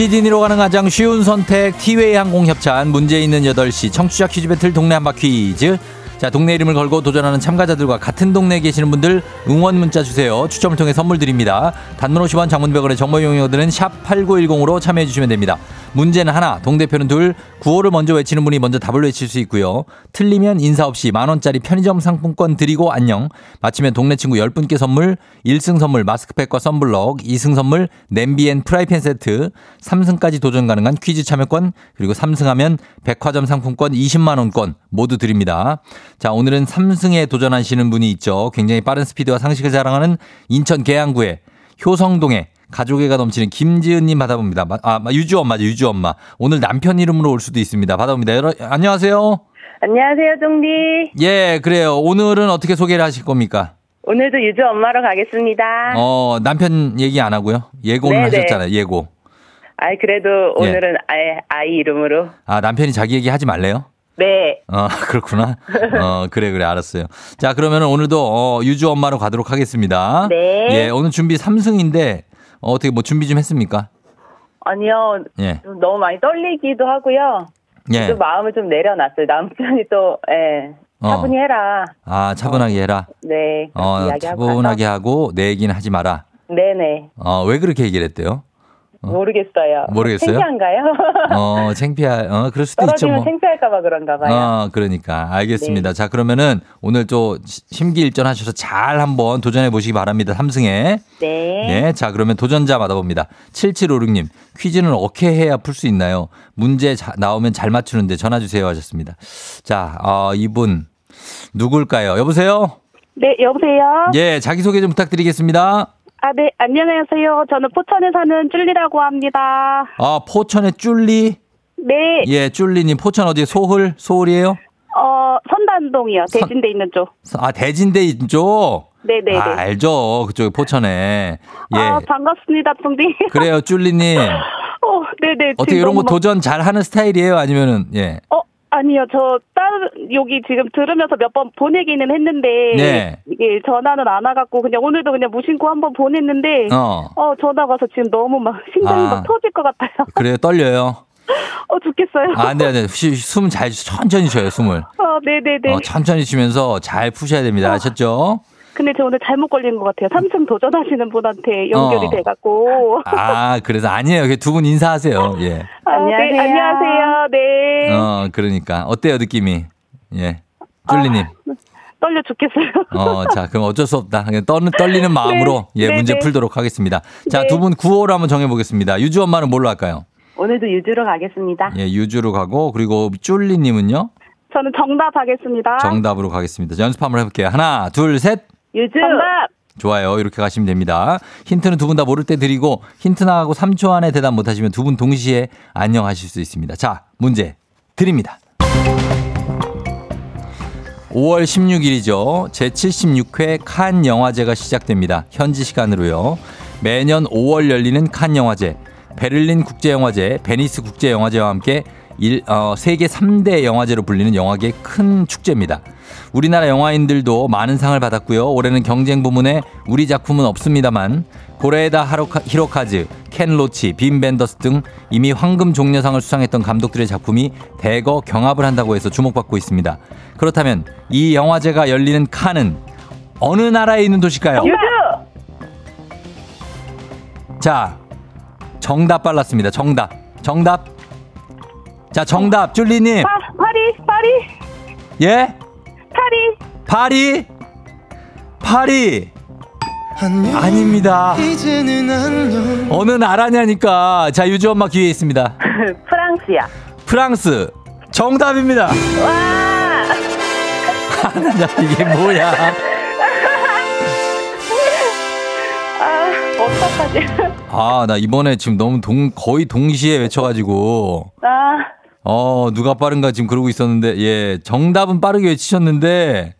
시드니로 가는 가장 쉬운 선택 티웨이 항공 협찬 문제 있는 8시 청취자 퀴즈 배틀 동네 한바 퀴즈 자, 동네 이름을 걸고 도전하는 참가자들과 같은 동네에 계시는 분들 응원 문자 주세요. 추첨을 통해 선물 드립니다. 단문 50원 장문백원의 정보 이용료들은 샵 8910으로 참여해 주시면 됩니다. 문제는 하나, 동대표는 둘, 구호를 먼저 외치는 분이 먼저 답을 외칠 수 있고요. 틀리면 인사 없이 만원짜리 편의점 상품권 드리고 안녕. 마치면 동네 친구 10분께 선물, 1승 선물 마스크팩과 썬블럭, 2승 선물 냄비 and 프라이팬 세트, 3승까지 도전 가능한 퀴즈 참여권, 그리고 3승하면 백화점 상품권 20만원권 모두 드립니다. 자, 오늘은 3승에 도전하시는 분이 있죠. 굉장히 빠른 스피드와 상식을 자랑하는 인천 계양구의 효성동에 가족애가 넘치는 김지은님 받아봅니다. 마- 아, 유주 엄마죠, 유주 엄마. 오늘 남편 이름으로 올 수도 있습니다. 받아봅니다. 여러, 안녕하세요. 안녕하세요, 종디. 예, 그래요. 오늘은 어떻게 소개를 하실 겁니까? 오늘도 유주 엄마로 가겠습니다. 어, 남편 얘기 안 하고요. 예고는 네네. 하셨잖아요, 예고. 아이, 그래도 예. 오늘은 아이, 아이 이름으로. 아, 남편이 자기 얘기 하지 말래요? 네. 어, 그렇구나. 어, 그래, 그래, 알았어요. 자, 그러면 오늘도, 어, 유주 엄마로 가도록 하겠습니다. 네. 예, 오늘 준비 3승인데, 어, 어떻게 뭐 준비 좀 했습니까? 아니요. 예. 좀 너무 많이 떨리기도 하고요. 예. 좀 마음을 좀 내려놨어요. 남편이 또, 예. 어. 차분히 해라. 아, 차분하게 해라. 네. 그렇게 어, 차분하게 가서. 하고, 내 얘기는 하지 마라. 네네. 어, 왜 그렇게 얘기를 했대요? 모르겠어요. 모르겠어요? 창피한가요? 어, 창피할, 어, 그럴 수도 있죠, 뭐. 창피할까봐 그런가 봐요. 어, 그러니까. 알겠습니다. 네. 자, 그러면은 오늘 또 심기일전 하셔서 잘 한번 도전해 보시기 바랍니다. 삼승에. 네. 네. 자, 그러면 도전자 받아봅니다. 7756님, 퀴즈는 어떻게 해야 풀 수 있나요? 문제 자- 나오면 잘 맞추는데 전화 주세요 하셨습니다. 자, 어, 이분, 누굴까요? 여보세요? 네, 여보세요? 예, 자기 소개 좀 부탁드리겠습니다. 아, 네, 안녕하세요. 저는 포천에 사는 줄리라고 합니다. 아, 포천의 쫄리? 네, 예, 쫄리님, 포천 어디 소홀? 소홀이에요? 어, 선단동이요. 선- 대진대 있는 쪽. 아, 대진대 이쪽? 네네네. 아, 알죠. 그쪽에 포천에. 예. 아, 반갑습니다, 동디. 그래요, 쫄리님. 어, 네네. 어떻게 지금 이런 거 너무 도전 잘 하는 스타일이에요? 아니면은, 예. 막- 어, 아니요. 저, 다른, 여기 지금 들으면서 몇 번 보내기는 했는데. 네. 이게 전화는 안 와갖고, 그냥 오늘도 그냥 무심코 한번 보냈는데. 어. 어, 전화 와서 지금 너무 막 심장이 아. 막 터질 것 같아요. 그래요, 떨려요. 어, 죽겠어요. 아, 네, 네. 숨 잘, 천천히 쉬어요, 숨을. 어, 네 네 네. 어, 천천히 쉬면서 잘 푸셔야 됩니다. 아셨죠? 근데 저 오늘 잘못 걸린 것 같아요. 삼층 도전하시는 분한테 연결이 어. 돼갖고. 아, 그래서 아니에요. 두 분 인사하세요. 예. 안녕하세요. 네, 안녕하세요. 네. 어, 그러니까. 어때요, 느낌이? 예. 쫄리님. 떨려 죽겠어요. 어, 자, 그럼 어쩔 수 없다. 그냥 떨, 떨리는 마음으로 네, 예, 네, 문제 네. 풀도록 하겠습니다. 자, 네. 두분 구호를 한번 정해보겠습니다. 유주 엄마는 뭘로 할까요? 오늘도 유주로 가겠습니다. 예, 유주로 가고, 그리고 쫄리님은요? 저는 정답 하겠습니다. 정답으로 가겠습니다. 자, 연습 한번 해볼게요. 하나, 둘, 셋. 유주. 정답. 좋아요. 이렇게 가시면 됩니다. 힌트는 두 분 다 모를 때 드리고, 힌트 나가고 3초 안에 대답 못 하시면 두 분 동시에 안녕 하실 수 있습니다. 자, 문제 드립니다. 5월 16일이죠. 제76회 칸 영화제가 시작됩니다. 현지 시간으로요. 매년 5월 열리는 칸 영화제, 베를린 국제영화제, 베니스 국제영화제와 함께 일, 어, 세계 3대 영화제로 불리는 영화계의 큰 축제입니다. 우리나라 영화인들도 많은 상을 받았고요. 올해는 경쟁 부문에 우리 작품은 없습니다만 고레에다 하로카, 히로카즈, 켄 로치, 빔 벤더스 등 이미 황금 종려상을 수상했던 감독들의 작품이 대거 경합을 한다고 해서 주목받고 있습니다. 그렇다면 이 영화제가 열리는 칸은 어느 나라에 있는 도시일까요? 자, 정답 빨랐습니다. 정답. 정답. 자, 정답. 쫄리님. 파, 파리, 파리, 예? 파리. 파리? 파리? 아닙니다. 어느 나라냐니까. 자, 유주 엄마 기회 있습니다. 프랑스야. 프랑스. 정답입니다. 와. 야, 이게 뭐야. 아, 어떡하지? 아, 나 이번에 지금 너무 동, 거의 동시에 외쳐가지고. 아, 어, 누가 빠른가 지금 그러고 있었는데, 예, 정답은 빠르게 외치셨는데,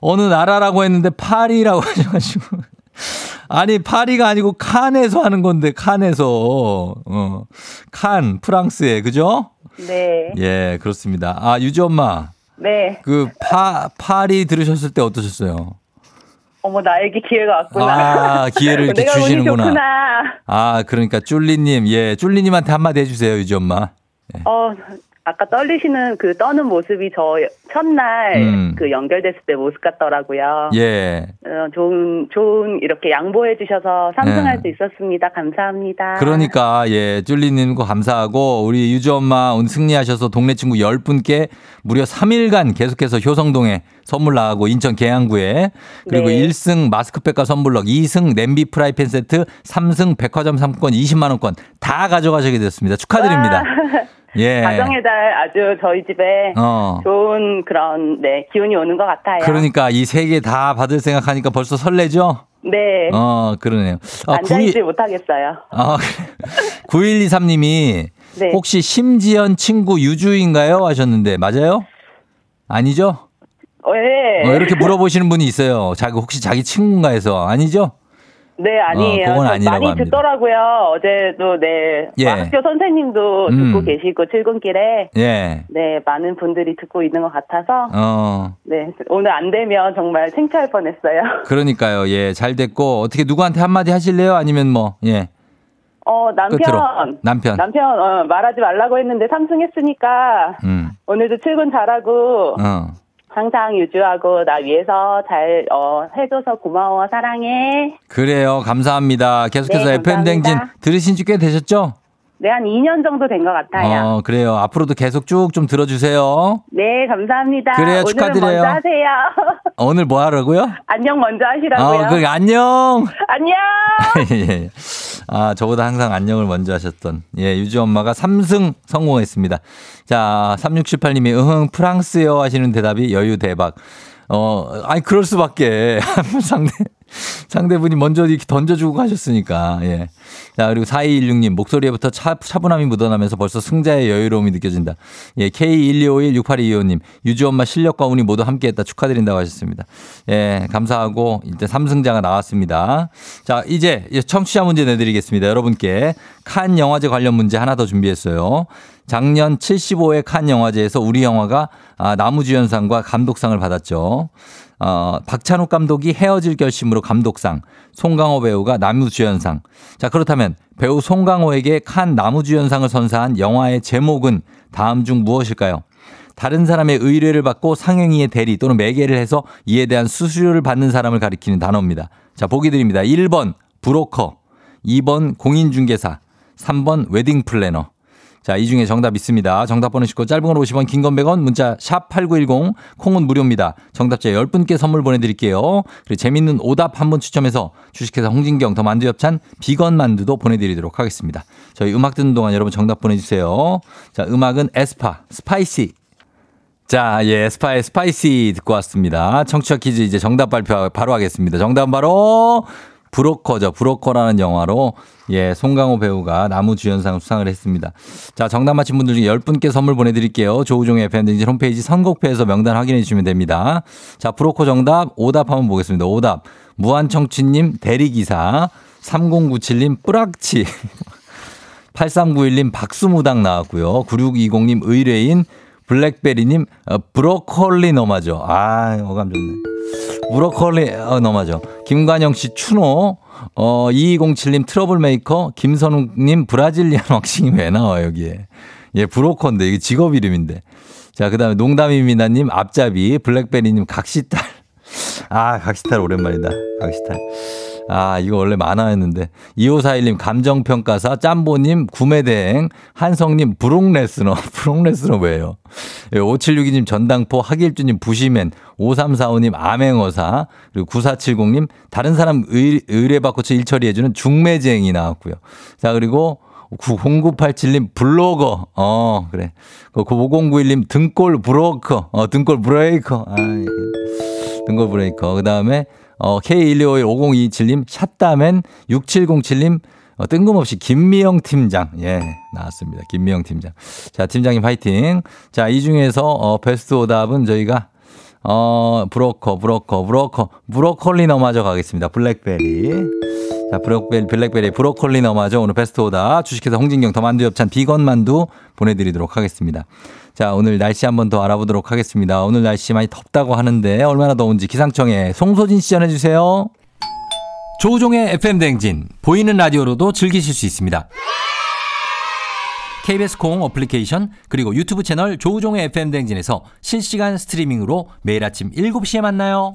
어느 나라라고 했는데, 파리라고 하셔가지고. 아니, 파리가 아니고 칸에서 하는 건데, 칸에서. 어, 칸, 프랑스에, 그죠? 네. 예, 그렇습니다. 아, 유지 엄마. 네. 그, 파, 파리 들으셨을 때 어떠셨어요? 어머, 나에게 기회가 왔구나. 아, 기회를 이렇게 주시는구나. 아, 그러니까 쫄리님, 예, 쫄리님한테 한마디 해주세요, 유지 엄마. 어, 아까 떨리시는 그 떠는 모습이 저 첫날 음. 그 연결됐을 때 모습 같더라고요. 예. 어, 좋은 좋은 이렇게 양보해 주셔서 삼승할 네. 수 있었습니다. 감사합니다. 그러니까 예 쫄리님과 감사하고 우리 유주 엄마 오늘 승리하셔서 동네 친구 10분께 무려 3일간 계속해서 효성동에 선물 나가고 인천 계양구에 그리고 네. 1승 마스크팩과 선블럭 2승 냄비 프라이팬 세트 3승 백화점 상품권 20만 원권 다 가져가시게 됐습니다. 축하드립니다. 예. 가정의 달 아주 저희 집에 어. 좋은 그런 네 기운이 오는 것 같아요. 그러니까 이 세 개 다 받을 생각하니까 벌써 설레죠? 네. 어, 그러네요. 아, 앉아있지 못하겠어요. 아, 9123님이 네. 혹시 심지연 친구 유주인가요? 하셨는데 맞아요? 아니죠? 네. 어, 이렇게 물어보시는 분이 있어요. 자기 혹시 자기 친구인가 해서 아니죠? 네, 아니에요. 어, 그건 저 아니라고 많이 합니다. 듣더라고요. 어제도 네. 예. 학교 선생님도 음. 듣고 계시고 출근길에 예. 네, 많은 분들이 듣고 있는 것 같아서 어. 네, 오늘 안 되면 정말 창피할 뻔했어요. 그러니까요. 예. 잘 됐고 어떻게 누구한테 한 마디 하실래요? 아니면 뭐 예. 어, 남편 끝으로 남편. 남편 어, 말하지 말라고 했는데 삼승했으니까 음. 오늘도 출근 잘하고 어. 항상 유주하고 나 위해서 잘 어, 해줘서 고마워 사랑해. 그래요. 감사합니다. 계속해서 네, FM 댕진. 들으신 지 꽤 되셨죠? 네, 한 2년 정도 된 것 같아요. 어, 그래요. 앞으로도 계속 쭉 좀 들어주세요. 네, 감사합니다. 그래요, 축하드려요. 먼저 하세요. 오늘 뭐 하라고요? 안녕 먼저 하시라고요. 어, 그 안녕. 안녕. 예. 아, 저보다 항상 안녕을 먼저 하셨던, 예, 유주 엄마가 3승 성공했습니다. 자, 3678님이, 으흥, 프랑스요 하시는 대답이 여유 대박. 어, 아니, 그럴 수밖에. 상대, 상대분이 먼저 이렇게 던져주고 가셨으니까, 예. 자, 그리고 4216님, 목소리에부터 차, 차분함이 묻어나면서 벌써 승자의 여유로움이 느껴진다. 예, K1251-6825님, 유주 엄마 실력과 운이 모두 함께 했다. 축하드린다고 하셨습니다. 예, 감사하고, 이제 3승자가 나왔습니다. 자, 이제 청취자 문제 내드리겠습니다. 여러분께 칸 영화제 관련 문제 하나 더 준비했어요. 작년 75회 칸 영화제에서 우리 영화가 아, 나무주연상과 감독상을 받았죠. 어, 박찬욱 감독이 헤어질 결심으로 감독상, 송강호 배우가 나무주연상. 자, 그렇다면 배우 송강호에게 칸 나무주연상을 선사한 영화의 제목은 다음 중 무엇일까요? 다른 사람의 의뢰를 받고 상행위의 대리 또는 매개를 해서 이에 대한 수수료를 받는 사람을 가리키는 단어입니다. 자, 보기 드립니다. 1번 브로커, 2번 공인중개사, 3번 웨딩 플래너. 자, 이 중에 정답 있습니다. 정답 보내시고 짧은 글 50원, 긴 건 100원, 문자 샵 8910, 콩은 무료입니다. 정답자 10분께 선물 보내드릴게요. 그리고 재밌는 오답 한 분 추첨해서 주식회사 홍진경 더 만두 엽찬 비건 만두도 보내드리도록 하겠습니다. 저희 음악 듣는 동안 여러분 정답 보내주세요. 자, 음악은 에스파, 스파이시. 자, 에스파의 스파이시 듣고 왔습니다. 청취자 퀴즈 이제 정답 발표 바로 하겠습니다. 정답은 바로 브로커죠. 브로커라는 영화로 예, 송강호 배우가 남우주연상 수상을 했습니다. 자, 정답 맞힌 분들 중에 10분께 선물 보내드릴게요. 조우종의 팬데믹 홈페이지 선곡표에서 명단 확인해 주시면 됩니다. 자, 브로커 정답, 오답 한번 보겠습니다. 오답. 무한청취님 대리기사, 3097님 뿌락치, 8391님 박수무당 나왔고요. 9620님 의뢰인, 블랙베리님 어, 브로콜리 너마저. 아, 어감 좋네. 브로콜리 어, 너마저. 김관영 씨 추노, 어, 2207님 트러블 메이커, 김선욱님 브라질리안 왁싱이 왜 나와 여기에? 예, 브로커인데 이게 직업 이름인데. 자, 그 다음에 농담입니다님 앞잡이, 블랙베리님 각시탈. 아, 각시탈 오랜만이다. 각시탈. 아, 이거 원래 만화였는데. 2541님 감정평가사, 짬보님 구매대행, 한성님 브록레스너. 브록레스너 왜요? 5762님 전당포, 하길주님 부시맨, 5345님 암행어사, 그리고 9470님 다른 사람 의, 의뢰받고 일처리해주는 중매쟁이 나왔고요. 자, 그리고 0987님 블로거. 어, 그래. 그 5091님 등골 브로커. 어, 등골 브레이커. 아. 등골 브레이커. 그 다음에 어, K1251-5027님 샷다맨 6707님 어, 뜬금없이 김미영 팀장. 예, 나왔습니다. 김미영 팀장. 자, 팀장님 파이팅. 자, 이 중에서 어, 베스트 오답은 저희가 어, 브로커, 브로커, 브로커, 브로콜리 너마저 가겠습니다. 블랙베리. 자, 브로콜리, 블랙베리, 브로콜리 너마저 오늘 베스트 오답. 주식회사 홍진경 더 만두 엽찬 비건 만두 보내드리도록 하겠습니다. 자, 오늘 날씨 한번 더 알아보도록 하겠습니다. 오늘 날씨 많이 덥다고 하는데 얼마나 더운지 기상청에 송소진 씨 전해주세요. 조우종의 FM 댕진 보이는 라디오로도 즐기실 수 있습니다. KBS 공 어플리케이션 그리고 유튜브 채널 조우종의 FM 댕진에서 실시간 스트리밍으로 매일 아침 7시에 만나요.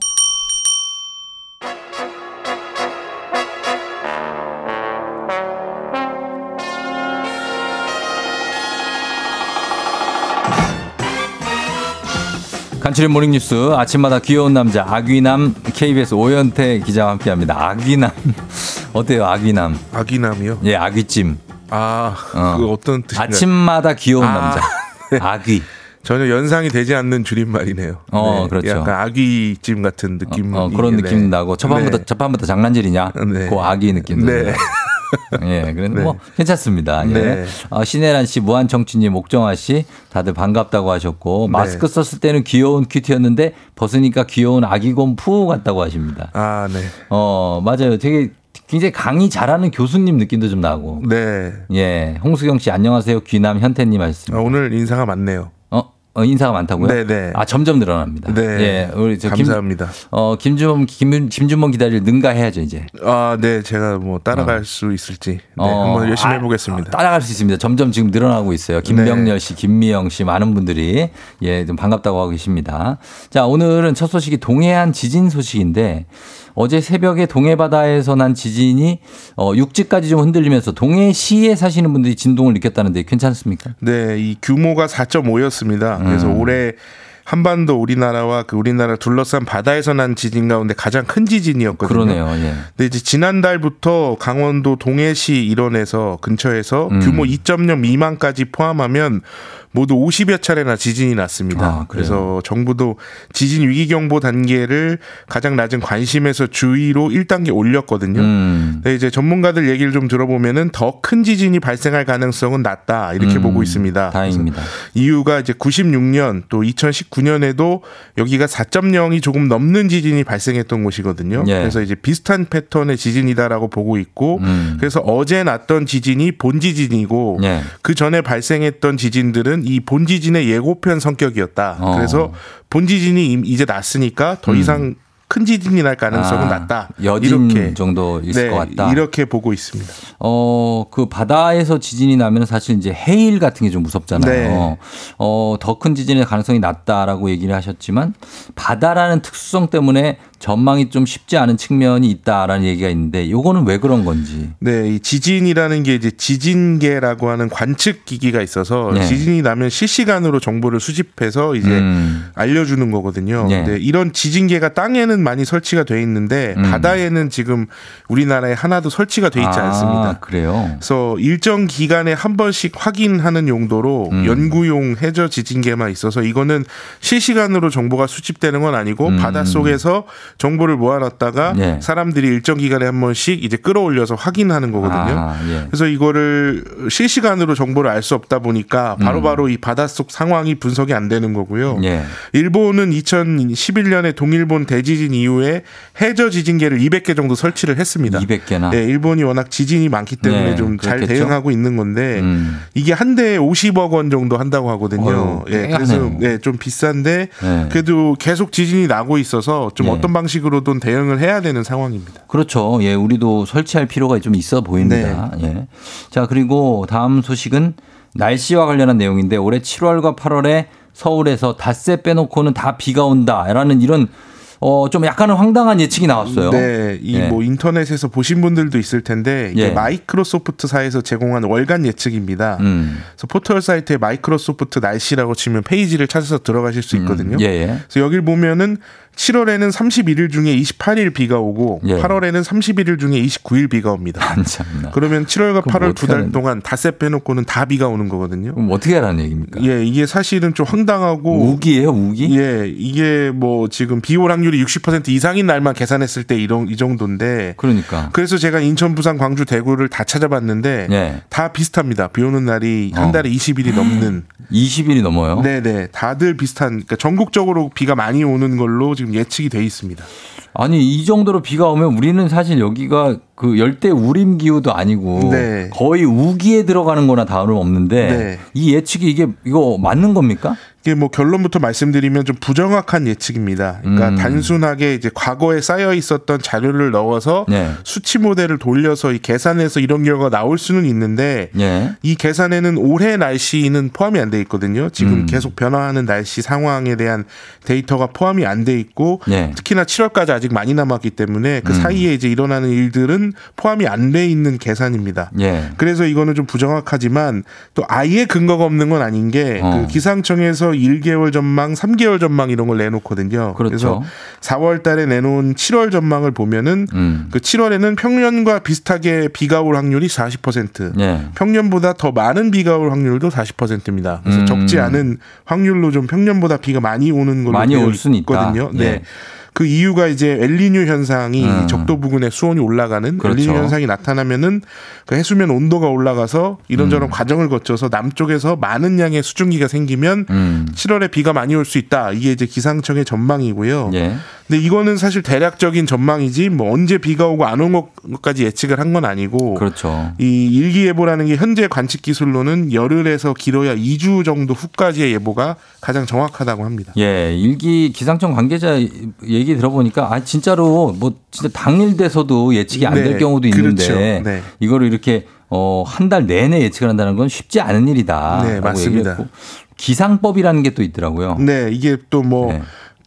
간추린 모닝뉴스 아침마다 귀여운 남자 아귀남 KBS 오현태 기자와 함께합니다. 아귀남 어때요 아귀남? 아기남이요? 예 아귀찜. 아, 어. 그 어떤 뜻인가요? 아침마다 귀여운 아. 남자. 아귀. 전혀 연상이 되지 않는 줄임말이네요. 어, 그렇죠. 약간 아귀찜 같은 느낌. 어, 그런 느낌 나고 첫 판부터 네. 첫 판부터 장난질이냐? 네. 그 아기 느낌도. 네. 예, 그런데 네. 뭐 괜찮습니다. 예. 네. 어, 신혜란 씨, 무한청취님, 옥정아 씨 다들 반갑다고 하셨고 네. 마스크 썼을 때는 귀여운 큐티였는데 벗으니까 귀여운 아기곰 푸 같다고 하십니다. 아, 네. 어, 맞아요. 되게 굉장히 강의 잘하는 교수님 느낌도 좀 나고. 네. 예, 홍수경 씨 안녕하세요. 귀남 현태님 아, 하셨습니다. 오늘 인사가 많네요. 어, 어, 인사가 많다고요? 네, 네. 아 점점 늘어납니다. 네. 예, 우리 저 김, 감사합니다. 어 김준범 김, 김준범 기다릴 능가해야죠 이제. 아, 네. 제가 뭐 따라갈 수 있을지 네, 어, 한번 열심히 아, 해보겠습니다. 아, 따라갈 수 있습니다. 점점 지금 늘어나고 있어요. 김병렬 네. 씨, 김미영 씨 많은 분들이 예, 좀 반갑다고 하고 계십니다. 자, 오늘은 첫 소식이 동해안 지진 소식인데 어제 새벽에 동해 바다에서 난 지진이 어, 육지까지 좀 흔들리면서 동해시에 사시는 분들이 진동을 느꼈다는데 괜찮습니까? 네, 이 규모가 4.5였습니다. 그래서 음. 올해 한반도 우리나라와 그 우리나라 둘러싼 바다에서 난 지진 가운데 가장 큰 지진이었거든요. 그러네요. 예. 근데 이제 지난달부터 강원도 동해시 일원에서 근처에서 음. 규모 2.0 미만까지 포함하면 모두 50여 차례나 지진이 났습니다. 아? 그래서 정부도 지진 위기 경보 단계를 가장 낮은 관심에서 주의로 1단계 올렸거든요. 음. 네, 이제 전문가들 얘기를 좀 들어보면은 더 큰 지진이 발생할 가능성은 낮다 이렇게 음, 보고 있습니다. 다행입니다. 이유가 이제 96년 또 2019년에도 여기가 4.0이 조금 넘는 지진이 발생했던 곳이거든요. 예. 그래서 이제 비슷한 패턴의 지진이다라고 보고 있고 음. 그래서 어제 났던 지진이 본 지진이고 예. 그 전에 발생했던 지진들은 이 본 지진의 예고편 성격이었다. 어. 그래서 본 지진이 임- 이제 났으니까 더 이상 큰 지진이 날 가능성은 아, 낮다. 이렇게 정도 있을 네, 것 같다. 이렇게 보고 있습니다. 어, 그 바다에서 지진이 나면 사실 이제 해일 같은 게 좀 무섭잖아요. 네. 어, 더 큰 지진의 가능성이 낮다라고 얘기를 하셨지만 바다라는 특수성 때문에 전망이 좀 쉽지 않은 측면이 있다라는 얘기가 있는데 요거는 왜 그런 건지. 네, 이 지진이라는 게 이제 지진계라고 하는 관측 기기가 있어서 네. 지진이 나면 실시간으로 정보를 수집해서 이제 음. 알려주는 거거든요. 네. 근데 이런 지진계가 땅에는 많이 설치가 돼 있는데 음. 바다에는 지금 우리나라에 하나도 설치가 돼 있지 아, 않습니다. 그래요. 그래서 일정 기간에 한 번씩 확인하는 용도로 음. 연구용 해저 지진계만 있어서 이거는 실시간으로 정보가 수집되는 건 아니고 음. 바닷 속에서 정보를 모아놨다가 네. 사람들이 일정 기간에 한 번씩 이제 끌어올려서 확인하는 거거든요. 아, 예. 그래서 이거를 실시간으로 정보를 알 수 없다 보니까 바로바로 이 바닷속 상황이 분석이 안 되는 거고요. 음. 예. 일본은 2011년에 동일본 대지진 이후에 해저 지진계를 200개 정도 설치를 했습니다. 200개나. 네, 일본이 워낙 지진이 많기 때문에 네, 좀잘 그렇겠죠. 대응하고 있는 건데 음. 이게 한 대에 50억 원 정도 한다고 하거든요. 예, 꽤 그래서. 네, 좀 비싼데 네. 그래도 계속 지진이 나고 있어서 좀 네. 어떤 방 식으로든 대응을 해야 되는 상황입니다. 그렇죠. 예, 우리도 설치할 필요가 좀 있어 보입니다. 네. 예. 자, 그리고 다음 소식은 날씨와 관련한 내용인데 올해 7월과 8월에 서울에서 닷새 빼놓고는 다 비가 온다라는 이런 어, 좀 약간은 황당한 예측이 나왔어요. 네, 이 예. 뭐 인터넷에서 보신 분들도 있을 텐데 이게 예. 마이크로소프트사에서 제공한 월간 예측입니다. 음. 그래서 포털 사이트에 마이크로소프트 날씨라고 치면 페이지를 찾아서 들어가실 수 있거든요. 예, 예. 그래서 여길 보면은 7월에는 31일 중에 28일 비가 오고 예. 8월에는 31일 중에 29일 비가 옵니다. 참나. 그러면 7월과 그럼 8월 어떻게 두달 동안 닷새 빼놓고는 다 비가 오는 거거든요. 그럼 어떻게 하라는 얘기입니까? 예, 이게 사실은 좀 황당하고 우기예요, 우기? 예, 이게 뭐 지금 비올 확률이 60% 이상인 날만 계산했을 때 이런 이 정도인데 그러니까. 그래서 제가 인천, 부산, 광주, 대구를 다 찾아봤는데 예. 다 비슷합니다. 비 오는 날이 한 어. 달에 20일이 넘는. 20일이 넘어요. 네 네. 다들 비슷한, 그러니까 전국적으로 비가 많이 오는 걸로 지금 예측이 돼 있습니다. 아니 이 정도로 비가 오면 우리는 사실 여기가 그 열대 우림 기후도 아니고 네. 거의 우기에 들어가는 거나 다름 없는데 네. 이 예측이 이게 이거 맞는 겁니까? 이게 뭐 결론부터 말씀드리면 좀 부정확한 예측입니다. 그러니까 음. 단순하게 이제 과거에 쌓여 있었던 자료를 넣어서 네. 수치 모델을 돌려서 이 계산해서 이런 결과가 나올 수는 있는데 예. 이 계산에는 올해 날씨는 포함이 안 돼 있거든요. 지금 음. 계속 변화하는 날씨 상황에 대한 데이터가 포함이 안 돼 있고 예. 특히나 7월까지 아직 많이 남았기 때문에 그 음. 사이에 이제 일어나는 일들은 포함이 안 돼 있는 계산입니다. 예. 그래서 이거는 좀 부정확하지만 또 아예 근거가 없는 건 아닌 게그 어. 기상청에서 1개월 전망, 3개월 전망 이런 걸 내놓거든요. 그렇죠. 래서 4월 달에 내놓은 7월 전망을 보면은 음. 그 7월에는 평년과 비슷하게 비가 올 확률이 40%. 예. 평년보다 더 많은 비가 올 확률도 40%입니다. 그래서 음. 적지 않은 확률로 좀 평년보다 비가 많이 오는 걸로 많이 올 수는. 있거든요. 네. 예. 그 이유가 이제 엘니뇨 현상이 음. 적도 부근의 수온이 올라가는 그렇죠. 엘니뇨 현상이 나타나면은 그 해수면 온도가 올라가서 이런저런 음. 과정을 거쳐서 남쪽에서 많은 양의 수증기가 생기면 음. 7월에 비가 많이 올 수 있다. 이게 이제 기상청의 전망이고요. 예. 근데 이거는 사실 대략적인 전망이지 뭐 언제 비가 오고 안 온 것까지 예측을 한 건 아니고 그렇죠. 이 일기예보라는 게 현재 관측 기술로는 열흘에서 길어야 2주 정도 후까지의 예보가 가장 정확하다고 합니다. 예, 일기 기상청 관계자 얘기 들어보니까 아 진짜로 뭐 진짜 당일 돼서도 예측이 안될 네, 경우도 있는데 그렇죠. 네. 이거를 이렇게 어, 한 달 내내 예측을 한다는 건 쉽지 않은 일이다. 네, 맞습니다. 기상법이라는 게 또 있더라고요. 네, 이게 또뭐 네.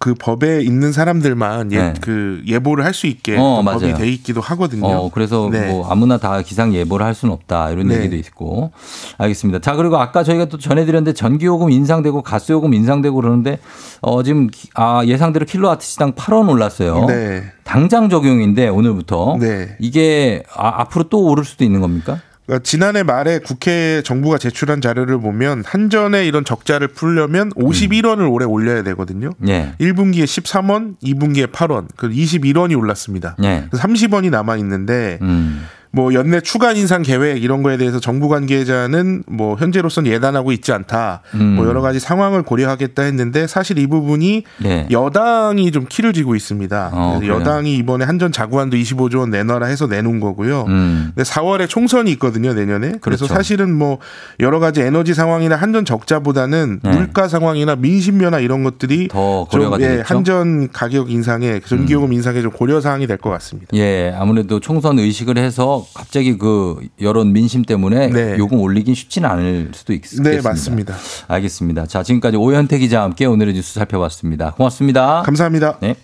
그 법에 있는 사람들만 예, 네. 그 예보를 할 수 있게 어, 또 법이 맞아요. 돼 있기도 하거든요. 어, 그래서 네. 뭐 아무나 다 기상 예보를 할 수는 없다. 이런 네. 얘기도 있고. 알겠습니다. 자, 그리고 아까 저희가 또 전해드렸는데 전기요금 인상되고 가스요금 인상되고 그러는데 어, 지금 기- 아, 예상대로 킬로와트 시당 8원 올랐어요. 네. 당장 적용인데 오늘부터 네. 이게 아, 앞으로 또 오를 수도 있는 겁니까? 그러니까 지난해 말에 국회 정부가 제출한 자료를 보면 한전에 이런 적자를 풀려면 51원을 올해 올려야 되거든요. 예. 1분기에 13원, 2분기에 8원, 그 21원이 올랐습니다. 예. 30원이 남아 있는데 음. 뭐 연내 추가 인상 계획 이런 거에 대해서 정부 관계자는 뭐 현재로서는 예단하고 있지 않다. 음. 뭐 여러 가지 상황을 고려하겠다 했는데 사실 이 부분이 예. 여당이 좀 키를 쥐고 있습니다. 어? 여당이 이번에 한전 자구안도 25조 원 내놔라 해서 내놓은 거고요. 음. 근데 4월에 총선이 있거든요 내년에. 그렇죠. 그래서 사실은 뭐 여러 가지 에너지 상황이나 한전 적자보다는 네. 물가 상황이나 민심 변화 이런 것들이 더 고려가 좀 예, 되겠죠. 음. 한전 가격 인상에 전기요금 인상에 좀 고려 사항이 될 것 같습니다. 예, 아무래도 총선 의식을 해서 갑자기 그 여론 민심 때문에 네. 요금 올리긴 쉽지는 않을 수도 있겠습니다. 네 맞습니다. 알겠습니다. 자, 지금까지 오현태 기자와 함께 오늘의 뉴스 살펴봤습니다. 고맙습니다. 감사합니다. 네.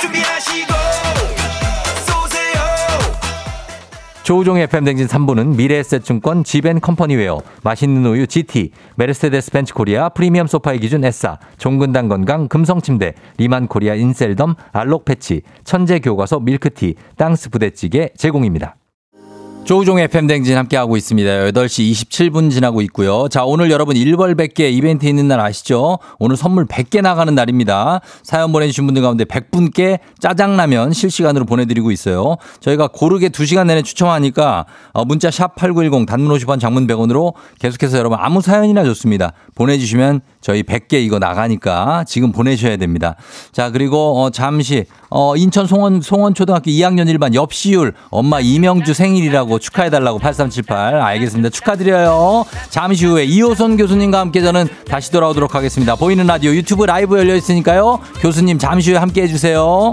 준비하 조우종의 FM 대행진 3부는 미래에셋증권 지벤컴퍼니웨어, 맛있는 우유 GT, 메르세데스 벤츠 코리아 프리미엄 소파의 기준 S사, 종근당 건강 금성침대, 리만 코리아 인셀덤, 알록 패치, 천재 교과서 밀크티, 땅스 부대찌개 제공입니다. 조우종의 FM댕진 함께하고 있습니다. 8시 27분 지나고 있고요. 자, 오늘 여러분 1벌 100개 이벤트 있는 날 아시죠? 오늘 선물 100개 나가는 날입니다. 사연 보내주신 분들 가운데 100분께 짜장라면 실시간으로 보내드리고 있어요. 저희가 고르게 2시간 내내 추첨하니까 어, 문자 샵 8910 단문 50원 장문 100원으로 계속해서 여러분 아무 사연이나 좋습니다. 보내주시면 저희 100개 이거 나가니까 지금 보내셔야 됩니다. 자, 그리고 어, 잠시 어, 인천 송원, 송원초등학교 2학년 1반 옆시율 엄마 이명주 생일이라고 축하해달라고 8378. 알겠습니다. 축하드려요. 잠시 후에 이호선 교수님과 함께 저는 다시 돌아오도록 하겠습니다. 보이는 라디오 유튜브 라이브 열려 있으니까요. 교수님 잠시 후에 함께 해주세요.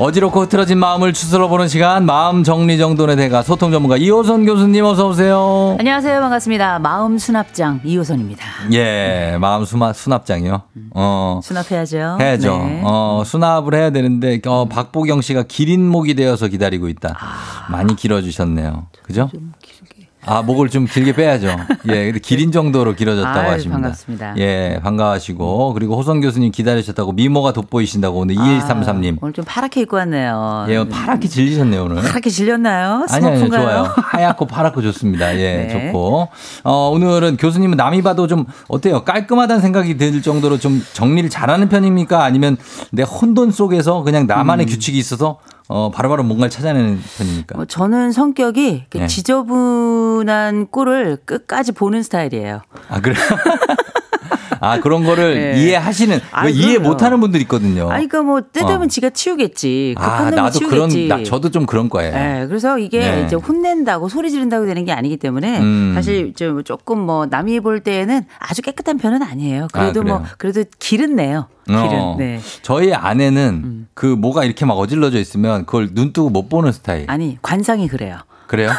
어지럽고 흐트러진 마음을 추스러 보는 시간 마음 정리 정돈의 대가 소통 전문가 이호선 교수님 어서 오세요. 안녕하세요. 반갑습니다. 마음 수납장 이호선입니다. 예, 마음 수납 수납장이요. 어. 수납해야죠. 해야죠. 네. 어, 수납을 해야 되는데 어, 박보경 씨가 기린 목이 되어서 기다리고 있다. 많이 길어주셨네요. 그죠? 아, 목을 좀 길게 빼야죠. 예, 근데 기린 정도로 길어졌다고 아유, 하십니다. 반갑습니다. 예, 반가워하시고 그리고 호성 교수님 기다리셨다고 미모가 돋보이신다고 오늘 2133님. 오늘 좀 파랗게 입고 왔네요. 예, 파랗게 질리셨네요 오늘. 파랗게 질렸나요? 아니 아니 스머프인가요? 좋아요. 하얗고 파랗고 좋습니다. 예, 네. 좋고. 어, 오늘은 교수님은 남이 봐도 좀 어때요? 깔끔하다는 생각이 들 정도로 좀 정리를 잘하는 편입니까? 아니면 내 혼돈 속에서 그냥 나만의 음. 규칙이 있어서 어, 바로바로 뭔가를 찾아내는 편입니까? 뭐 저는 성격이 네. 지저분한 꼴을 끝까지 보는 스타일이에요. 아, 그래. 아, 그런 거를 네. 이해하시는, 아, 왜 이해. 못하는 분들 있거든요. 아니, 그러니까 뭐, 때 되면 어. 지가 치우겠지. 아, 급한 놈이 나도 그런, 치우겠지. 나, 저도 좀 그런 거예요. 예, 그래서 이게 네. 이제 혼낸다고 소리 지른다고 되는 게 아니기 때문에 음. 사실 좀 조금 뭐 남이 볼 때에는 아주 깨끗한 편은 아니에요. 그래도 아, 뭐? 그래도 길은 내요. 길은. 어. 네. 저희 아내는 그 뭐가 이렇게 막 어질러져 있으면 그걸 눈 뜨고 못 보는 스타일. 아니 관상이 그래요. 그래요?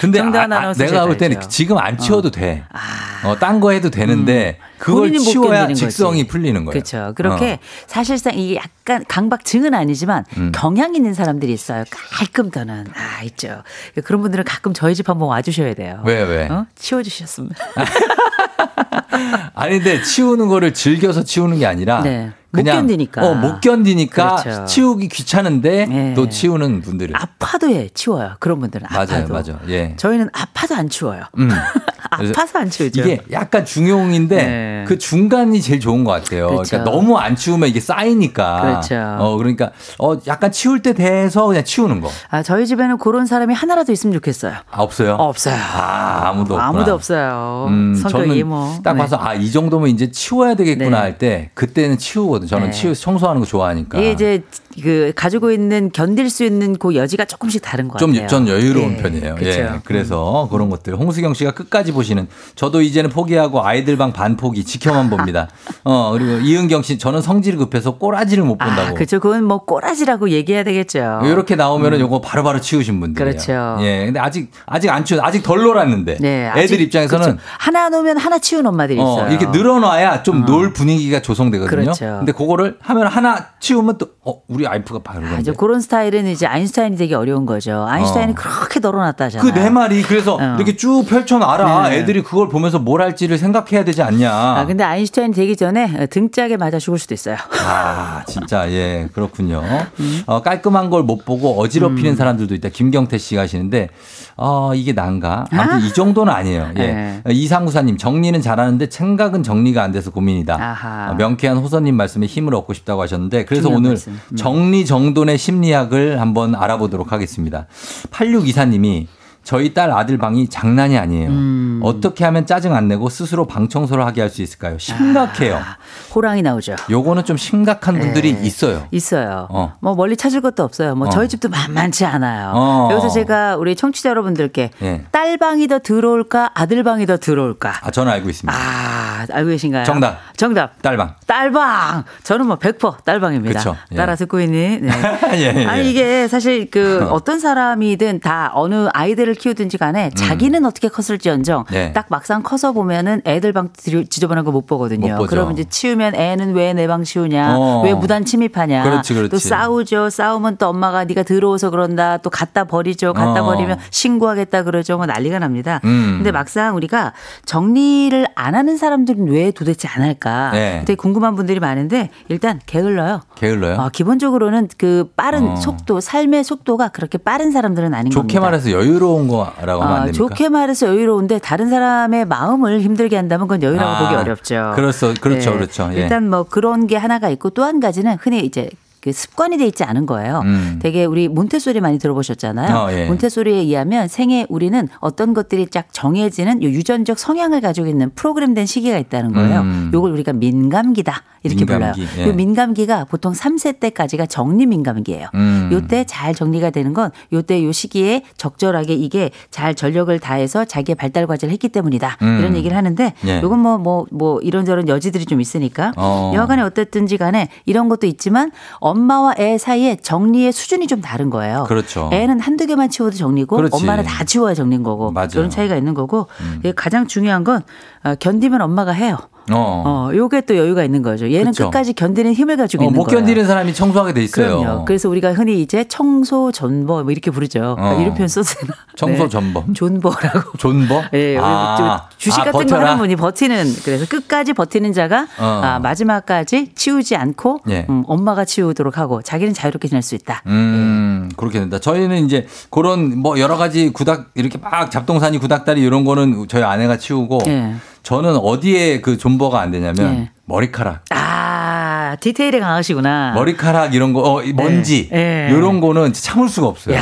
근데 아, 아, 내가 볼잘 때는. 지금 안 치워도 돼. 아. 어, 딴 거 해도 되는데 그걸 본인이 못 치워야 견디는 거지. 직성이 풀리는 거예요. 그렇죠. 그렇게 어. 사실상 이게 약간 강박증은 아니지만 음. 경향 있는 사람들이 있어요. 깔끔 떠는 아 있죠. 그런 분들은 가끔 저희 집 한번 와주셔야 돼요. 왜, 왜? 어? 치워주셨으면. 아니 근데 치우는 거를 즐겨서 치우는 게 아니라 네. 못 그냥 견디니까. 어, 못 견디니까 그렇죠. 치우기 귀찮은데 네. 또 치우는 분들이 아파도 해 치워요. 그런 분들은 맞아요, 아파도. 맞아요. 예. 저희는 아파도 안 치워요. 음. 아파서 안 치우죠. 이게 약간 중용인데 네. 그 중간이 제일 좋은 것 같아요. 그렇죠. 그러니까 너무 안 치우면 이게 쌓이니까. 그렇죠. 어 그러니까 어 약간 치울 때 돼서 그냥 치우는 거. 아, 저희 집에는 그런 사람이 하나라도 있으면 좋겠어요. 아, 없어요? 없어요. 아 아무도 없구나. 아무도 없어요. 음, 성격이 뭐. 딱 네. 봐서 아이 정도면 이제 치워야 되겠구나 네. 할때 그때는 치우거든. 저는 네. 치우 청소하는 거 좋아하니까. 이게 이제 그 가지고 있는 견딜 수 있는 그 여지가 조금씩 다른 것좀 같아요. 전 여유로운 예, 편이에요. 그렇죠. 예. 그래서 그런 것들 홍수경 씨가 끝까지 보시 는 저도 이제는 포기하고 아이들 방 반 포기 지켜만 봅니다. 어 그리고 이은경 씨 저는 성질 급해서 꼬라지를 못 본다고. 아, 그렇죠. 그건 뭐 꼬라지라고 얘기해야 되겠죠. 이렇게 나오면은 요거 바로바로 치우신 분들이에요. 그렇죠. 예. 근데 아직 아직 안 치우 아직 덜 놀았는데. 네, 애들 아직- 입장에서는 그렇죠. 하나 놓으면 하나 치운 엄마들이 어, 있어요. 이렇게 늘어놔야 좀놀 분위기가 조성되거든요. 그렇죠. 근데 그거를 하면 하나 치우면 또 어, 우리 아이프가 바로 아, 그런 스타일은 이제 아인슈타인이 되기 어려운 거죠. 아인슈타인이 어. 그렇게 널어놨다잖아요. 그 내 말이 그래서 어. 이렇게 쭉 펼쳐놔라. 네. 애들이 그걸 보면서 뭘 할지를 생각해야 되지 않냐. 아, 근데 아인슈타인 되기 전에 등짝에 맞아 죽을 수도 있어요. 아, 진짜, 예, 그렇군요. 음. 어, 깔끔한 걸 못 보고 어지럽히는 사람들도 있다. 김경태 씨가 하시는데, 어, 이게 난가? 아무튼 이 정도는 아니에요. 예. 네. 이상구사님, 정리는 잘하는데 생각은 정리가 안 돼서 고민이다. 아하. 어, 명쾌한 호선님 말씀에 힘을 얻고 싶다고 하셨는데, 그래서 오늘 말씀. 음. 정리 정돈의 심리학을 한번 알아보도록 하겠습니다. 8624님이 저희 딸 아들 방이 장난이 아니에요. 음. 어떻게 하면 짜증 안 내고 스스로 방 청소를 하게 할 수 있을까요? 심각해요. 아, 호랑이 나오죠. 요거는 좀 심각한 분들이 네. 있어요. 있어요. 어. 뭐 멀리 찾을 것도 없어요. 뭐 어. 저희 집도 만만치 않아요. 어. 여기서 제가 우리 청취자 여러분들께 예. 딸 방이 더 들어올까 아들 방이 더 들어올까? 아, 저는 알고 있습니다. 아, 알고 계신가요? 정답. 정답. 딸방. 딸방. 저는 뭐 100% 딸방입니다. 그쵸. 예. 따라 듣고 있는. 네. 예, 예. 아니 이게 사실 그 어떤 사람이든 다 어느 아이들을 키우든지 간에 자기는 어떻게 컸을지언정 음. 네. 딱 막상 커서 보면은 애들 방 지저분한 거 못 보거든요. 못. 그러면 이제 치우면 애는 왜 내 방 치우냐, 어. 왜 무단 침입하냐, 그렇지, 그렇지. 또 싸우죠. 싸우면 또 엄마가 네가 들어오서 그런다, 또 갖다 버리죠. 갖다 어. 버리면 신고하겠다 그러죠. 뭐 난리가 납니다. 음. 근데 막상 우리가 정리를 안 하는 사람들은 왜 도대체 안 할까? 네. 되게 궁금한 분들이 많은데 일단 게을러요. 게을러요? 어, 기본적으로는 그 빠른 어. 속도, 삶의 속도가 그렇게 빠른 사람들은 아닌 좋게 겁니다. 말해서 여유로운 거라고 하면 안 어, 됩니까? 좋게 말해서 여유로운데 다른 사람의 마음을 힘들게 한다면 그건 여유라고 아, 보기 어렵죠. 그렇소, 그렇죠, 그렇죠. 예. 일단 뭐 그런 게 하나가 있고 또 한 가지는 흔히 이제 그 습관이 돼 있지 않은 거예요. 음. 되게 우리 몬테소리 많이 들어보셨잖아요. 어, 예. 몬테소리에 의하면 생애 우리는 어떤 것들이 쫙 정해지는 요 유전적 성향을 가지고 있는 프로그램된 시기가 있다는 거예요. 음. 요걸 우리가 민감기다 이렇게 민감기, 불러요. 예. 요 민감기가 보통 3세 때까지가 정리 민감기예요. 음. 요때 잘 정리가 되는 건 요때 요 시기에 적절하게 이게 잘 전력을 다해서 자기의 발달 과제를 했기 때문이다. 음. 이런 얘기를 하는데 예. 요건 뭐뭐뭐 이런저런 여지들이 좀 있으니까 어. 여하간에 어쨌든지 간에 이런 것도 있지만 엄마와 애 사이에 정리의 수준이 좀 다른 거예요. 그렇죠. 애는 한두 개만 치워도 정리고 그렇지. 엄마는 다 치워야 정리인 거고 맞아요. 음. 그런 차이가 있는 거고 이게 가장 중요한 건 어, 견디면 엄마가 해요. 어. 어, 요게 또 여유가 있는 거죠. 얘는 그쵸. 끝까지 견디는 힘을 가지고 어, 있는 못 거예요. 견디는 사람이 청소하게 돼 있어요. 그럼요. 그래서 우리가 흔히 이제 청소 전버 뭐 이렇게 부르죠. 어. 이런 표현 써도 되나? 청소 네. 전범. 존버라고. 존버? 예, 우리 아, 좀 주식 아, 같은 거 버텨라? 하는 분이 버티는 그래서 끝까지 버티는 자가 어. 아, 마지막까지 치우지 않고 예. 음, 엄마가 치우도록 하고 자기는 자유롭게 지낼 수 있다. 음, 그렇게 된다. 저희는 이제 그런 뭐 여러 가지 구닥, 이렇게 막 잡동사니 구닥다리 이런 거는 저희 아내가 치우고 예. 저는 어디에 그 존버가 안 되냐면 예. 머리카락. 아 디테일에 강하시구나. 머리카락 이런 거, 어, 이 먼지. 예. 이런 거는 참을 수가 없어요.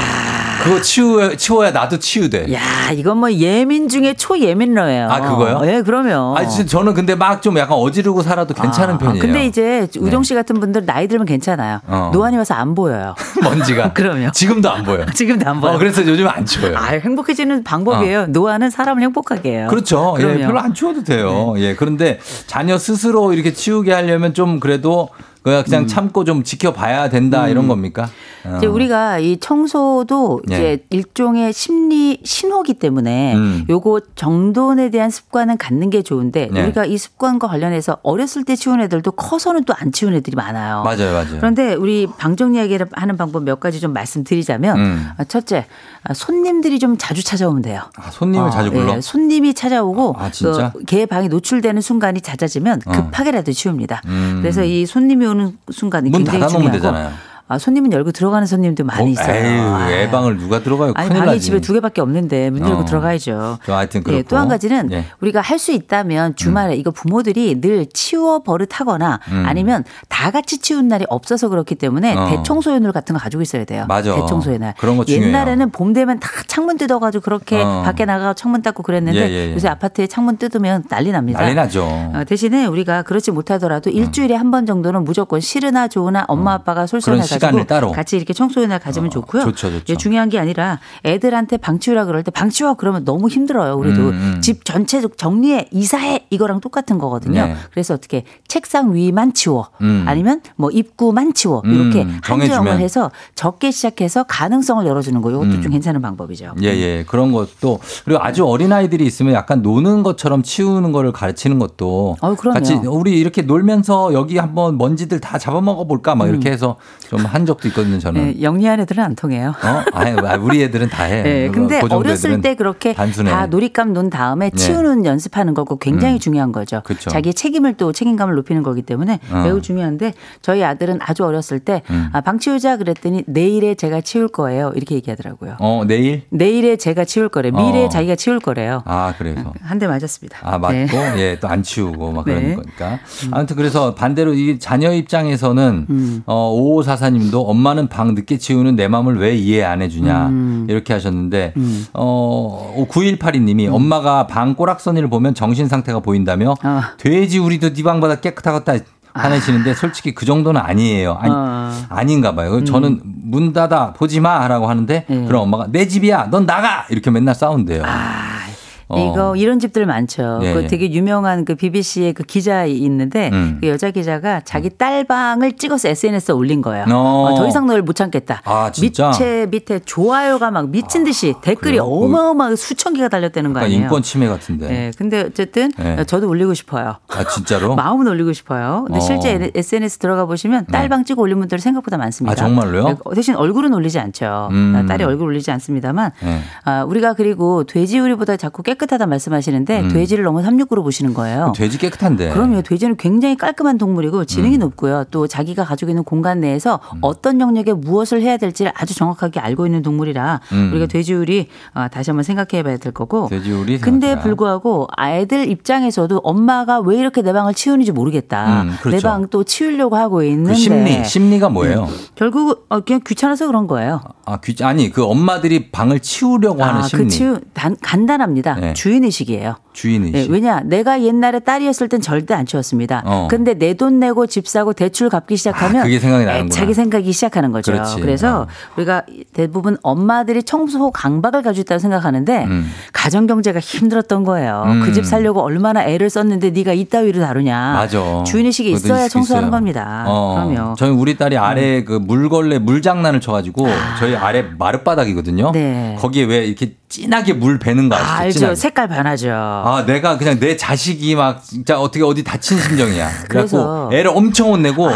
그거 치워, 치워야 나도 치우돼. 야 이건 뭐 예민 중에 초예민러예요. 아, 그거요? 예, 그러면. 아, 저는 근데 막 좀 약간 어지르고 살아도 괜찮은 아, 편이에요. 근데 이제 우정 씨 같은 분들 나이 들면 괜찮아요. 어. 노안이 와서 안 보여요. 먼지가. 그럼요. 지금도 안 보여. 지금도 안 보여. 어, 그래서 요즘 안 치워요. 아, 행복해지는 방법이에요. 노안은 사람을 행복하게 해요. 그렇죠. 예, 그럼요. 네. 별로 안 치워도 돼요. 예, 그런데 자녀 스스로 이렇게 치우게 하려면 좀 그래도 그냥 그냥 참고 좀 지켜봐야 된다 이런 겁니까? 어. 음. 이제 우리가 이 청소도 예. 이제 일종의 심리 신호기 때문에 음. 요거 정돈에 대한 습관은 갖는 게 좋은데 네. 우리가 이 습관과 관련해서 어렸을 때 치운 애들도 커서는 또 안 치운 애들이 많아요. 맞아요, 맞아요. 그런데 우리 방정 이야기를 하는 방법 몇 가지 좀 말씀드리자면 음. 아, 첫째 아, 손님들이 좀 자주 찾아오면 돼요. 아, 손님을 어, 자주 불러. 예, 손님이 찾아오고 아? 그걔 방이 노출되는 순간이 잦아지면 어. 급하게라도 치웁니다. 음. 그래서 이 손님이 오는 순간이 문 굉장히 닫아놓으면 중요하고 되잖아요. 아, 손님은 열고 들어가는 손님도 많이 어, 있어요. 에휴, 아. 애방을 누가 들어가요? 아니 방이 나지. 집에 두 개밖에 없는데 문 열고 어. 들어가야죠. 저 하여튼 그렇고. 예, 또한 가지는 예. 우리가 할 수 있다면 주말에 이거 부모들이 늘 치워 버릇하거나 음. 아니면 다 같이 치운 날이 없어서 그렇기 때문에 어. 대청소연을 같은 거 가지고 있어야 돼요. 맞아. 대청소의 날. 그런 거 중요해요. 옛날에는 봄 되면 다 창문 뜯어가지고 그렇게 어. 밖에 나가 창문 닦고 그랬는데 예, 예, 예. 요새 아파트에 창문 뜯으면 난리 납니다. 난리 나죠. 어, 대신에 우리가 그렇지 못하더라도 일주일에 한 번 정도는 무조건 싫으나 좋으나 엄마 아빠가 솔선을 어. 그런 시간을 따로. 같이 이렇게 청소의 날 가지면 좋고요. 좋죠, 좋죠. 예, 중요한 게 아니라 애들한테 방 치우라 그럴 때 방 치워 그러면 너무 힘들어요. 우리도 음, 음. 집 전체적 정리해 이사해 이거랑 똑같은 거거든요. 네. 그래서 어떻게 책상 위만 치워 음. 아니면 뭐 입구만 치워 음, 이렇게 정해주면. 한정을 해서 적게 시작해서 가능성을 열어주는 거 이것도 음. 좀 괜찮은 방법이죠. 예, 예. 그런 것도 그리고 아주 어린 아이들이 있으면 약간 노는 것처럼 치우는 거를 가르치는 것도 어. 같이 우리 이렇게 놀면서 여기 한번 먼지들 다 잡아먹어 볼까 막 이렇게 음. 해서 좀한 적도 있거든요, 저는. 예, 영리한 애들은 안 통해요. 어? 아니, 우리 애들은 다 해. 예, 근데 그 정도 어렸을 때 그렇게 단순해. 다 놀잇감 논 다음에 네. 치우는 연습하는 거고 굉장히 음. 중요한 거죠. 그쵸. 자기의 책임을 또 책임감을 높이는 거기 때문에 어. 매우 중요한데 저희 아들은 아주 어렸을 때 음. 아, 방 치우자 그랬더니 내일에 제가 치울 거예요. 이렇게 얘기하더라고요. 어, 내일? 내일에 제가 치울 거래. 미래에 어. 자기가 치울 거래요. 아, 그래서. 한 대 맞았습니다. 아, 맞고, 네. 예, 또 안 치우고 막 네. 그런 거니까. 아무튼 그래서 반대로 이 자녀 입장에서는, 음. 어, 5544 님도 엄마는 방 늦게 치우는 내 마음을 왜 이해 안 해주냐. 음. 이렇게 하셨는데, 음. 어, 9182님이 엄마가 방 꼬락서니를 보면 정신 상태가 보인다며, 아. 돼지 우리도 네 방보다 깨끗하겠다 하시는데, 솔직히 그 정도는 아니에요. 아니, 어. 아닌가 봐요. 저는 문 닫아 보지 마라고 하는데, 예. 그럼 엄마가 내 집이야, 넌 나가 이렇게 맨날 싸운대요. 아, 어. 이거 이런 집들 많죠. 예, 그 예. 되게 유명한 그 BBC의 그 기자 있는데 음. 그 여자 기자가 자기 딸 방을 찍어서 SNS에 올린 거예요. 어. 어, 더 이상 너를 못 참겠다. 아? 밑에 밑에 좋아요가 막 미친 듯이 댓글이 그래요? 어마어마하게 수천 개가 달렸다는 거 아니에요. 인권 침해 같은데. 네, 근데 어쨌든 네. 저도 올리고 싶어요. 아 진짜로? 마음은 올리고 싶어요. 근데 어. 실제 SNS 들어가 보시면 네. 딸방 찍어 올린 분들 생각보다 많습니다. 아, 정말로요? 네, 대신 얼굴은 올리지 않죠. 음. 아, 딸이 얼굴 올리지 않습니다만 네. 아, 우리가 그리고 돼지우리보다 자꾸 깨 끗하다 말씀하시는데 음. 돼지를 너무 삼육구로 보시는 거예요. 돼지 깨끗한데. 그럼요. 돼지는 굉장히 깔끔한 동물이고 지능이 음. 높고요. 또 자기가 가지고 있는 공간 내에서 어떤 영역에 무엇을 해야 될지를 아주 정확하게 알고 있는 동물이라 음. 우리가 돼지우리 어, 다시 한번 생각해 봐야 될 거고. 돼지우리 근데 생각해라. 불구하고 아이들 입장에서도 엄마가 왜 이렇게 내 방을 치우는지 모르겠다. 음, 그렇죠. 내방 또 치우려고 하고 있는데 그 심리 심리가 뭐예요? 결국 어, 그냥 귀찮아서 그런 거예요. 아 귀, 아니 그 엄마들이 방을 치우려고 하는 아, 심리. 그 치우 단, 간단합니다. 네. 주인 의식이에요. 주인 의식. 네, 왜냐 내가 옛날에 딸이었을 땐 절대 안 치웠습니다. 어. 근데 내 돈 내고 집 사고 대출 갚기 시작하면 아, 그게 생각이 나는구나. 자기 생각이 시작하는 거죠. 그렇지. 래서 어. 우리가 대부분 엄마들이 청소 강박을 가지고 있다고 생각하는데 음. 가정 경제가 힘들었던 거예요. 음. 그집 살려고 얼마나 애를 썼는데 네가 이따위로 다루냐. 맞아. 주인 의식이 그것도 있어야 있- 청소하는 있어요. 겁니다. 어, 그럼요. 저희 우리 딸이 아래 그 물걸레 물장난을 쳐가지고 저희 아래 마룻바닥이거든요. 네. 거기에 왜 이렇게 진하게 물 배는 거 아시죠? 아, 알죠. 진하게. 색깔 변하죠. 아, 내가 그냥 내 자식이 막 진짜 어떻게 어디 다친 심정이야. 그래서 애를 엄청 혼내고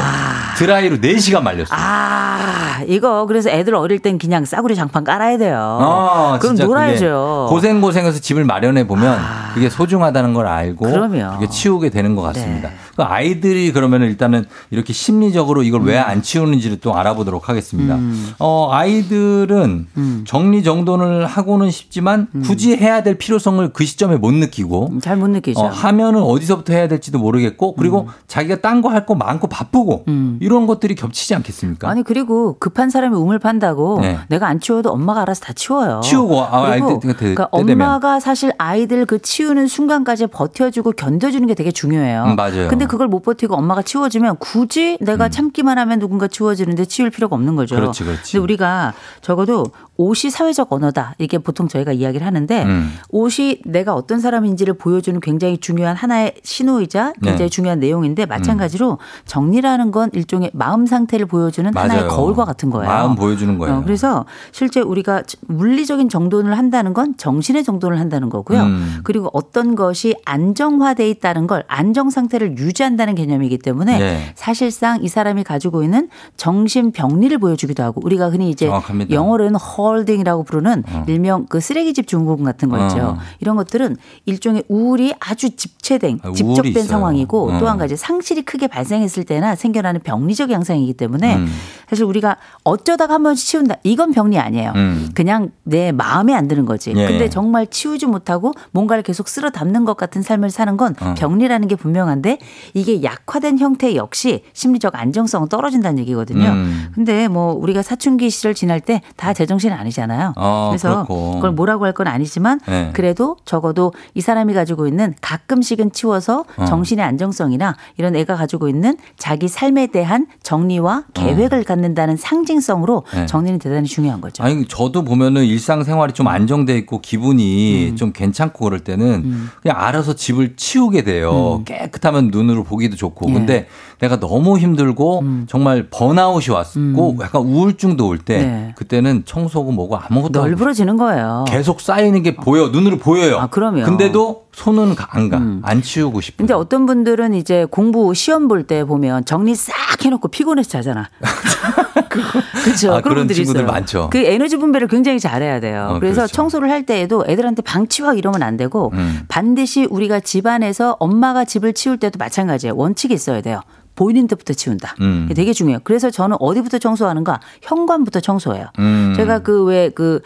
드라이로 4시간 말렸어. 아, 이거 그래서 애들 어릴 땐 그냥 싸구려 장판 깔아야 돼요. 아, 그럼 놀아야죠. 고생 고생해서 집을 마련해 보면 그게 소중하다는 걸 알고 그럼요. 그게 치우게 되는 것 같습니다. 네. 그 아이들이 그러면 일단은 이렇게 심리적으로 이걸 왜 음. 안 치우는지를 또 알아보도록 하겠습니다. 어, 아이들은 음. 정리 정돈을 하고는 싶지만 굳이 해야 될 필요성을 그 시점에 못 느끼고 잘 못 느끼죠. 어, 하면은 어디서부터 해야 될지도 모르겠고 그리고 자기가 딴 거할거 많고 바쁘고 음. 이런 것들이 겹치지 않겠습니까? 아니 그리고 급한 사람이 우물 판다고 네. 내가 안 치워도 엄마가 알아서 다 치워요. 치우고, 아, 그리고 아이들 때- 그러니까 때 되면. 엄마가 사실 아이들 그 치우는 순간까지 버텨주고 견뎌주는 게 되게 중요해요. 음, 맞아요. 근데 그걸 못 버티고 엄마가 치워주면 굳이 내가 참기만 하면 누군가 치워주는데 치울 필요가 없는 거죠. 음. 그렇지, 그렇지. 근데 우리가 적어도 옷이 사회적 언어다 이게 보통 저희가 이야기를 하는데 음. 옷이 내가 어떤 사람인지를 보여주는 굉장히 중요한 하나의 신호이자 굉장히 네. 중요한 내용인데 마찬가지로 정리라는 건 일종의 마음 상태를 보여주는 하나의 맞아요. 거울과 같은 거예요. 마음 보여주는 거예요. 어, 그래서 실제 우리가 물리적인 정돈을 한다는 건 정신의 정돈을 한다는 거고요. 음. 그리고 어떤 것이 안정화돼 있다는 걸 안정 상태를 유지한다는 개념이기 때문에 네. 사실상 이 사람이 가지고 있는 정신 병리를 보여주기도 하고 우리가 흔히 이제 정확합니다. 영어로는 홀딩이라고 부르는 일명 그 쓰레기집 증후군 같은 거 있죠. 어. 이런 것들은 일종의 우울이 아주 집체된 아, 집적된 있어요. 상황이고 어. 또한 가지 상실이 크게 발생했을 때나 생겨나는 병리적 양상이기 때문에 음. 사실 우리가 어쩌다가 한 번씩 치운다 이건 병리 아니에요. 음. 그냥 내 마음에 안 드는 거지. 예. 근데 정말 치우지 못하고 뭔가를 계속 쓸어 담는 것 같은 삶을 사는 건 어. 병리라는 게 분명한데 이게 약화된 형태 역시 심리적 안정성은 떨어진다는 얘기거든요. 음. 근데 뭐 우리가 사춘기 시절 지날 때 다 제정신 아니잖아요. 어, 그래서 그렇고. 그걸 뭐라고 할 건 아니지만 네. 그래도 적어도 이 사람이 가지고 있는 가끔씩은 치워서 어. 정신의 안정성이나 이런 애가 가지고 있는 자기 삶에 대한 정리와 계획을 갖는다는 상징성으로 어. 네. 정리는 대단히 중요한 거죠. 아니 저도 보면은 일상생활이 좀 안정돼 있고 기분이 좀 괜찮고 그럴 때는 그냥 알아서 집을 치우게 돼요. 깨끗하면 눈으로 보기도 좋고. 예. 근데 내가 너무 힘들고 정말 번아웃이 왔고 약간 우울증도 올때 네. 그때는 청소고 뭐고 아무것도 널브러지는 거예요. 계속 쌓이는 게 보여 눈으로 보여요. 아, 그럼요. 음. 근데도 손은 안 가. 안 치우고 싶어. 근데 어떤 분들은 이제 공부 시험 볼 때 보면 정리 싹 해놓고 피곤해서 자잖아. 그렇죠. 아, 그런 그런 친구들 있어요. 많죠. 그 에너지 분배를 굉장히 잘해야 돼요. 어, 그래서 그렇죠. 청소를 할 때에도 애들한테 방 치워 이러면 안 되고 음. 반드시 우리가 집안에서 엄마가 집을 치울 때도 마찬가지예요. 원칙이 있어야 돼요. 보이는 데부터 치운다. 음. 되게 중요해요. 그래서 저는 어디부터 청소하는가? 현관부터 청소해요. 음. 제가 그 왜그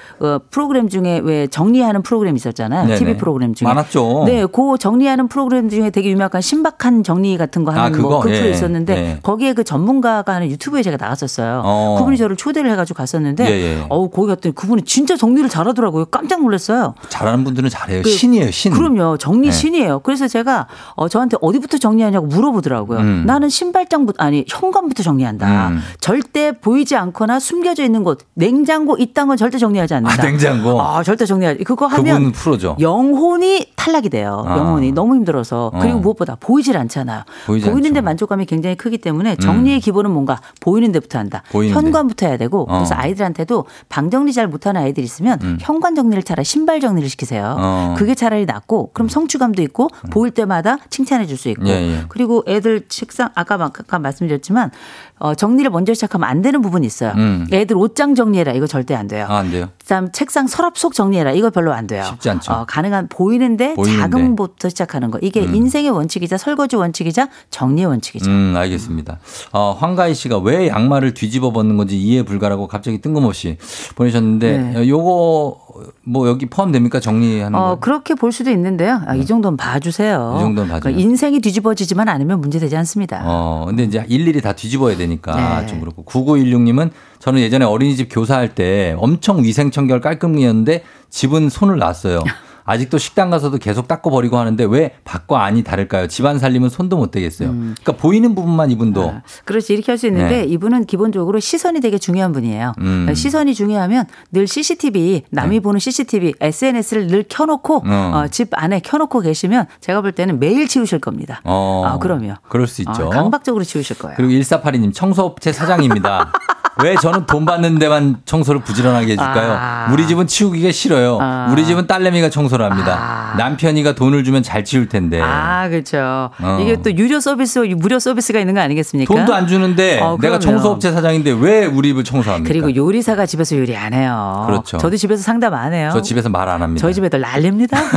프로그램 중에 왜 정리하는 프로그램 있었잖아요. 네네. TV 프로그램 중에. 많았죠. 네, 그 정리하는 프로그램 중에 되게 유명한 신박한 정리 같은 거 하는 아, 그거? 뭐그 프로 예, 있었는데 예. 거기에 그 전문가가 하는 유튜브에 제가 나갔었어요. 어. 그분이 저를 초대를 해가지고 갔었는데 예, 예. 어우 거기 갔더니 그분이 진짜 정리를 잘하더라고요. 깜짝 놀랐어요. 잘하는 분들은 잘해요. 그- 신이에요, 신. 그럼요. 정리 네. 신이에요. 그래서 제가 어, 저한테 어디부터 정리하냐고 물어보더라고요. 음. 나는 신발장부터 아니 현관부터 정리한다. 음. 절대 보이지 않거나 숨겨져 있는 곳 냉장고 이딴 건 절대 정리하지 않는다. 아, 냉장고. 아, 절대 정리하지. 그거 하면 프로죠. 영혼이 탈락이 돼요. 아. 영혼이 너무 힘들어서 그리고 어. 무엇보다 보이질 않잖아요. 보이지 보이는데 않죠. 음. 만족감이 굉장히 크기 때문에 정리의 기본은 뭔가 보이는 데부터 한다. 보이는 데. 현관부터 해야 되고 어. 음. 그래서 아이들한테도 방 정리 잘 못하는 아이들 있으면 현관 정리를 차라리 신발 정리를 시키세요. 어. 음. 그게 차라리 낫고 그럼 성취감도 있고 보일 때마다 칭찬해 줄 수 있고 예, 예. 그리고 애들 책상 아까 막- 아까 말씀드렸지만 어, 정리를 먼저 시작하면 안 되는 부분이 있어요. 음. 애들 옷장 정리해라 이거 절대 안 돼요. 아, 안 돼요. 그다음 책상 서랍 속 정리해라 이거 별로 안 돼요. 쉽지 않죠. 어, 가능한 보이는데, 보이는데. 작은 것부터 시작하는 거 이게 인생의 원칙이자 설거지 원칙이자 정리의 원칙이죠. 음, 알겠습니다. 어, 황가희 씨가 왜 양말을 뒤집어 벗는 건지 이해 불가라고 갑자기 뜬금없이 보내셨는데 네. 어, 요거 뭐 여기 포함됩니까? 정리하는 어, 거. 그렇게 볼 수도 있는데요. 아, 이 정도는 봐주세요. 이 정도는 봐줘요. 그러니까 인생이 뒤집어지지만 않으면 문제되지 않습니다. 어, 근데 이제 일일이 다 뒤집어야 되니까 네. 좀 그렇고. 9916님은 저는 예전에 어린이집 교사할 때 엄청 위생 청결 깔끔이었는데 집은 손을 놨어요. 아직도 식당 가서도 계속 닦고 버리고 하는데 왜 밖과 안이 다를까요? 집안 살림은 손도 못 대겠어요. 그러니까 보이는 부분만 이분도 아, 그렇지 이렇게 할 수 있는데 네. 이분은 기본적으로 시선이 되게 중요한 분이에요. 음. 시선이 중요하면 늘 CCTV 남이 네. 보는 CCTV SNS를 늘 켜놓고 어. 어, 집 안에 켜놓고 계시면 제가 볼 때는 매일 치우실 겁니다. 어, 아, 그럼요. 그럴 수 있죠. 어, 강박적으로 치우실 거예요. 그리고 1482님 청소업체 사장입니다. 왜 저는 돈 받는 데만 청소를 부지런하게 해줄까요? 아. 우리 집은 치우기가 싫어요. 아. 우리 집은 딸내미가 청소를 합니다. 아. 남편이가 돈을 주면 잘 치울 텐데. 아, 그렇죠. 어. 이게 또 유료 서비스, 무료 서비스가 있는 거 아니겠습니까? 돈도 안 주는데 어, 내가. 청소업체 사장인데 왜 우리 집을 청소합니까? 그리고 요리사가 집에서 요리 안 해요. 그렇죠. 저도 집에서 상담 안 해요. 저 집에서 말 안 합니다. 저희 집에 들 난립니다.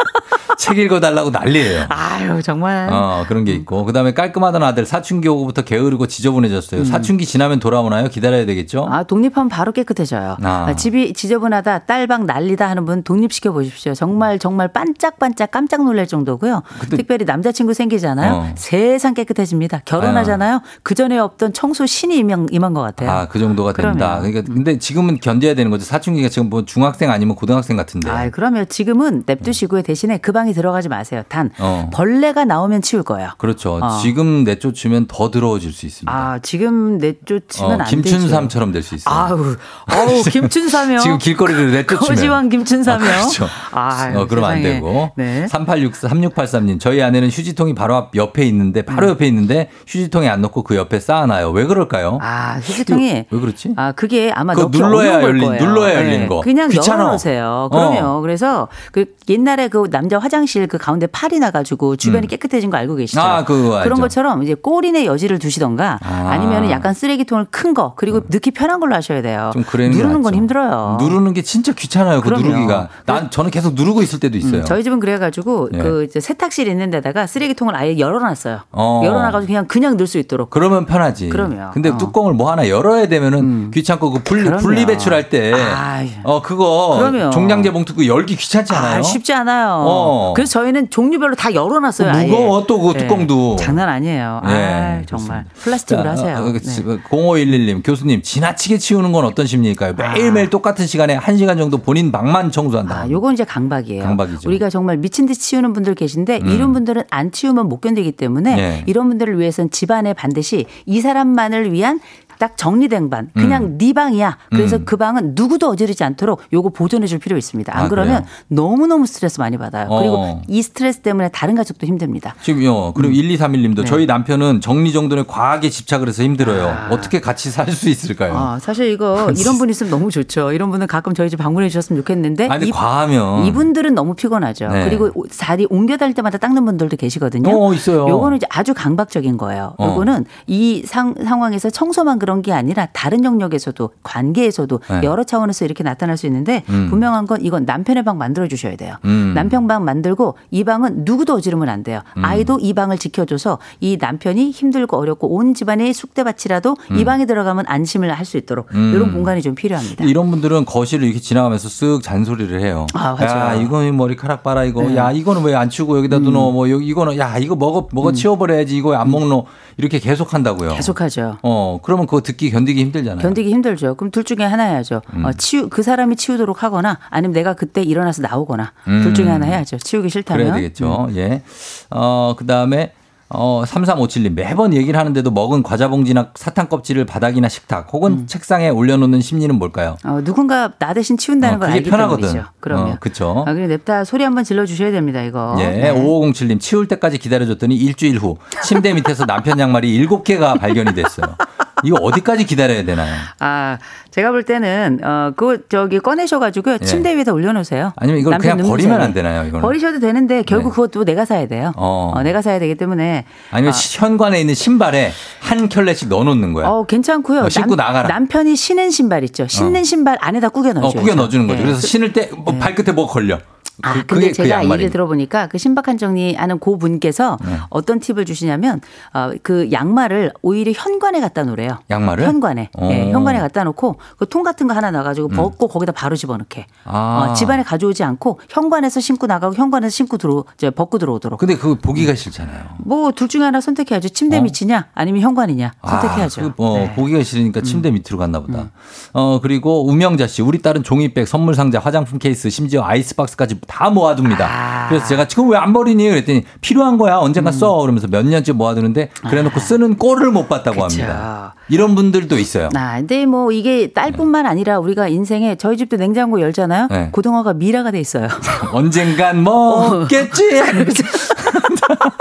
책 읽어달라고 난리예요. 아유, 정말. 어, 그런 게 있고. 그 다음에 깔끔하던 아들 사춘기 오고부터 게으르고 지저분해졌어요. 사춘기 지나면 돌아오나요? 기다려야 되겠죠? 음. 아, 독립하면 바로 깨끗해져요. 아. 아, 집이 지저분하다, 딸방 난리다 하는 분 독립시켜 보십시오. 정말 정말 반짝반짝 깜짝 놀랄 정도고요. 특별히 남자친구 생기잖아요. 어. 세상 깨끗해집니다. 결혼하잖아요. 그 전에 없던 청소 신이 임한, 임한 것 같아요. 아, 그 정도가. 된다. 그러니까 근데 지금은 견뎌야 되는 거죠. 사춘기가 지금 뭐 중학생 아니면 고등학생 같은데. 아, 그러면 지금은 냅두시고요. 대신에 그 방에 들어가지 마세요. 단 어. 벌레가 나오면 치울 거예요. 그렇죠. 어. 지금 내쫓으면 더 더러워질 수 있습니다. 아, 지금 내쫓으면 어, 안 되죠. 김춘삼처럼 될 수 있어요. 아우, 아우, 김춘삼이요. 지금 길거리를 내쫓으면. 거지왕 김춘삼이요. 아, 그렇죠. 아유, 어, 그러면 안. 되고. 네. 386, 3683님, 저희 아내는 휴지통이 바로 앞 옆에 있는데, 바로 음. 옆에 있는데, 휴지통에 안 넣고 그 옆에 쌓아놔요. 왜 그럴까요? 아, 휴지통이 왜 그렇지? 아, 그게 아마 넣기 눌러야 열린- 거예요. 네. 눌러야 열리는 거. 그냥 귀찮아. 열어놓으세요. 어. 그럼요. 그래서 그 옛날에 그 남자 화장 실 그 가운데 팔이 나가지고 주변이 깨끗해진 거 알고 계시죠? 음. 아, 그거 알죠. 런 것처럼 이제 꼬리내 여지를 두시던가 아. 아. 니면 약간 쓰레기통을 큰 거 그리고 넣기 편한 걸로 하셔야 돼요. 좀게 누르는 건. 힘들어요. 누르는 게 진짜 귀찮아요. 그 그럼요. 누르기가. 난 저는 계속 누르고 있을 때도 있어요. 음, 저희 집은 그래가지고 예. 그 세탁실 있는 데다가 쓰레기통을 아예 열어놨어요. 어. 열어놔가지고 그냥 그냥 넣을 수 있도록. 그러면 편하지. 그럼요. 근데 어. 음. 뚜껑을 뭐 하나 열어야 되면은 귀찮고 그 분리. 분리 배출할 때. 아유. 어, 그거. 그럼요. 종량제 봉투 그 열기 귀찮지 않아요? 아, 쉽지 않아요. 어. 그래서 저희는 종류별로 다 열어놨어요. 무거워, 또그 예. 뚜껑도. 장난 아니에요. 네, 아, 정말 플라스틱으로 자, 하세요. 어, 네. 0511님, 교수님, 지나치게 치우는 건 어떤 심리일까요? 매일매일 똑같은 시간에 한시간 정도 본인 방만 청소한다. 아, 요건 이제 강박이에요. 강박이죠. 우리가 정말 미친 듯이 치우는 분들 계신데 이런 분들은 안 치우면 못 견디기 때문에 네. 이런 분들을 위해서는 집안에 반드시 이 사람만을 위한 딱 정리된 방, 그냥 음. 네 방이야. 그래서 음. 그 방은 누구도 어지르지 않도록 요거 보존해 줄 필요 있습니다. 안 아, 그러면 그래요? 너무너무 스트레스 많이 받아요. 어. 그리고 이 스트레스 때문에 다른 가족도 힘듭니다. 지금요. 그리고 1231님도 네. 저희 남편은 정리 정돈에 과하게 집착을 해서 힘들어요. 어떻게 같이 살 수 있을까요? 아, 사실 이거 이런 분 있으면 너무 좋죠. 이런 분은 가끔 저희 집 방문해 주셨으면 좋겠는데 아니, 이- 과하면. 이분들은 너무 피곤하죠. 네. 그리고 자리 옮겨 다닐 때마다 닦는 분들도 계시거든요. 어, 있어요. 요거는 이제 아주 강박적인 거예요. 어. 요거는 이 상, 상황에서 청소만 그런 게 아니라 다른 영역에서도 관계에서도 네. 여러 차원에서 이렇게 나타날 수 있는데 음. 분명한 건 이건 남편의 방 만들어 주셔야 돼요. 음. 남편 방 만들고 이 방은 누구도 어지르면 안 돼요. 음. 아이도 이 방을 지켜줘서 이 남편이 힘들고 어렵고 온 집안의 쑥대밭이라도 이 방에 들어가면 안심을 할 수 있도록 음. 이런 공간이 좀 필요합니다. 이런 분들은 거실을 이렇게 지나가면서 쓱 잔소리를 해요. 아. 야, 이거는 머리카락 봐라, 이거. 네. 음. 야, 이거는 왜 안 치우고 여기다 두노? 뭐, 여기, 이거는, 야, 이거 먹어, 먹어 치워버려야지. 이거 왜안 먹노? 이렇게 계속 한다고요. 계속하죠. 어, 그러면 그거 듣기, 견디기 힘들잖아요. 견디기 힘들죠. 그럼 둘 중에 하나 해야죠. 음. 어, 치우 그 사람이 치우도록 하거나 아니면 내가 그때 일어나서 나오거나 음. 둘 중에 하나 해야죠. 치우기 싫다면. 그래야 되겠죠. 예. 어, 그 다음에, 어, 3357님. 매번 얘기를 하는데도 먹은 과자 봉지나 사탕 껍질을 바닥이나 식탁 혹은 음. 책상에 올려놓는 심리는 뭘까요? 어, 누군가 나 대신 치운다는 어, 걸 그게 알기 편하거든. 때문이죠. 그럼요. 어, 그쵸. 아, 그래 냅다 소리 한번 질러 주셔야 됩니다. 이거. 예, 네. 5507님 치울 때까지 기다려줬더니 일주일 후 침대 밑에서 남편 양말이 7개가 발견이 됐어요. 이거 어디까지 기다려야 되나요? 아, 제가 볼 때는 어, 그거 저기 꺼내셔가지고요. 예. 침대 위에다 올려놓으세요. 아니면 이걸 그냥 버리면 자리에. 안 되나요, 이거는? 버리셔도 되는데 결국 네. 그것도 내가 사야 돼요. 어. 어, 내가 사야 되기 때문에 아니면 시- 현관에 있는 신발에 한 켤레씩 넣어놓는 거야. 어, 괜찮고요. 어, 신고 나가라. 남편이 신은 신발 있죠. 신는 어. 신발 안에다 꾸겨 어, 넣어줘요. 구겨 넣어주는 거죠. 예. 그래서 신을 때 뭐 발끝에 뭐 걸려. 아, 그- 근데 그게 그 제가. 얘기를 들어보니까 그 신박한 정리 하는 고 분께서 네. 어떤 팁을 주시냐면 어, 그 양말을 오히려 현관에 갖다 놓으래요. 양말을? 현관에. 어. 음. 예, 현관에 갖다 놓고 그 통 같은 거 하나 놔가지고 벗고 거기다 바로 집어넣게. 아. 어, 집안에 가져오지 않고 현관에서 신고 나가고 현관에서 신고 들어 이제 벗고 들어오도록. 근데 그거 보기가 싫잖아요. 뭐 둘 중에 하나 선택해야죠. 침대 어? 밑이냐 아니면 현관이냐 선택해야죠. 아, 그, 어, 네. 음. 보기가 싫으니까 침대 밑으로 갔나 보다. 어, 그리고 우명자 씨, 우리 딸은 종이백, 선물 상자, 화장품 케이스, 심지어 아이스박스까지 다 모아둡니다. 아. 그래서 제가 지금 왜 안 버리니? 그랬더니 필요한 거야. 언젠가 써. 그러면서 몇 년째 모아두는데 그래놓고 쓰는 꼴을 못 봤다고 음. 그쵸. 합니다. 이런 분들도 있어요. 아, 근데 뭐 이게 딸뿐만 아니라 우리가 인생에 저희 집도 냉장고 열잖아요. 네. 고등어가 미라가 돼 있어요. 언젠간 먹겠지.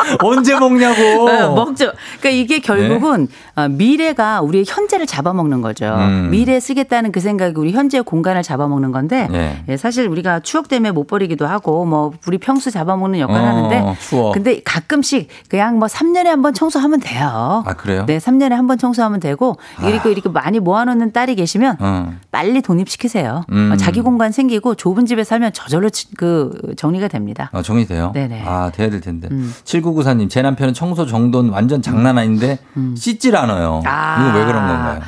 언제 먹냐고. 네, 먹죠. 그러니까 이게 결국은 어, 미래가 우리의 현재를 잡아먹는 거죠. 음. 미래에 쓰겠다는 그 생각이 우리 현재의 공간을 잡아먹는 건데 네. 예, 사실 우리가 추억 때문에 못 버리기도 하고 뭐 우리 평소 잡아먹는 역할을 어, 하는데 추억. 근데 가끔씩 그냥 뭐 3년에 한 번 청소하면 돼요. 아, 그래요? 네, 3년에 한 번 청소하면 되고 그리고 이렇게 많이 모아놓는 딸이 계시면 어. 빨리 독립시키세요. 음. 어, 자기 공간 생기고 좁은 집에 살면 저절로 치- 그 정리가 됩니다. 아, 정리돼요? 네네. 아, 돼야 될 텐데. 음. 7994님, 제 남편은 청소 정도는 완전 장난 아닌데 씻질 않아요. 아. 이거 왜 그런 건가요?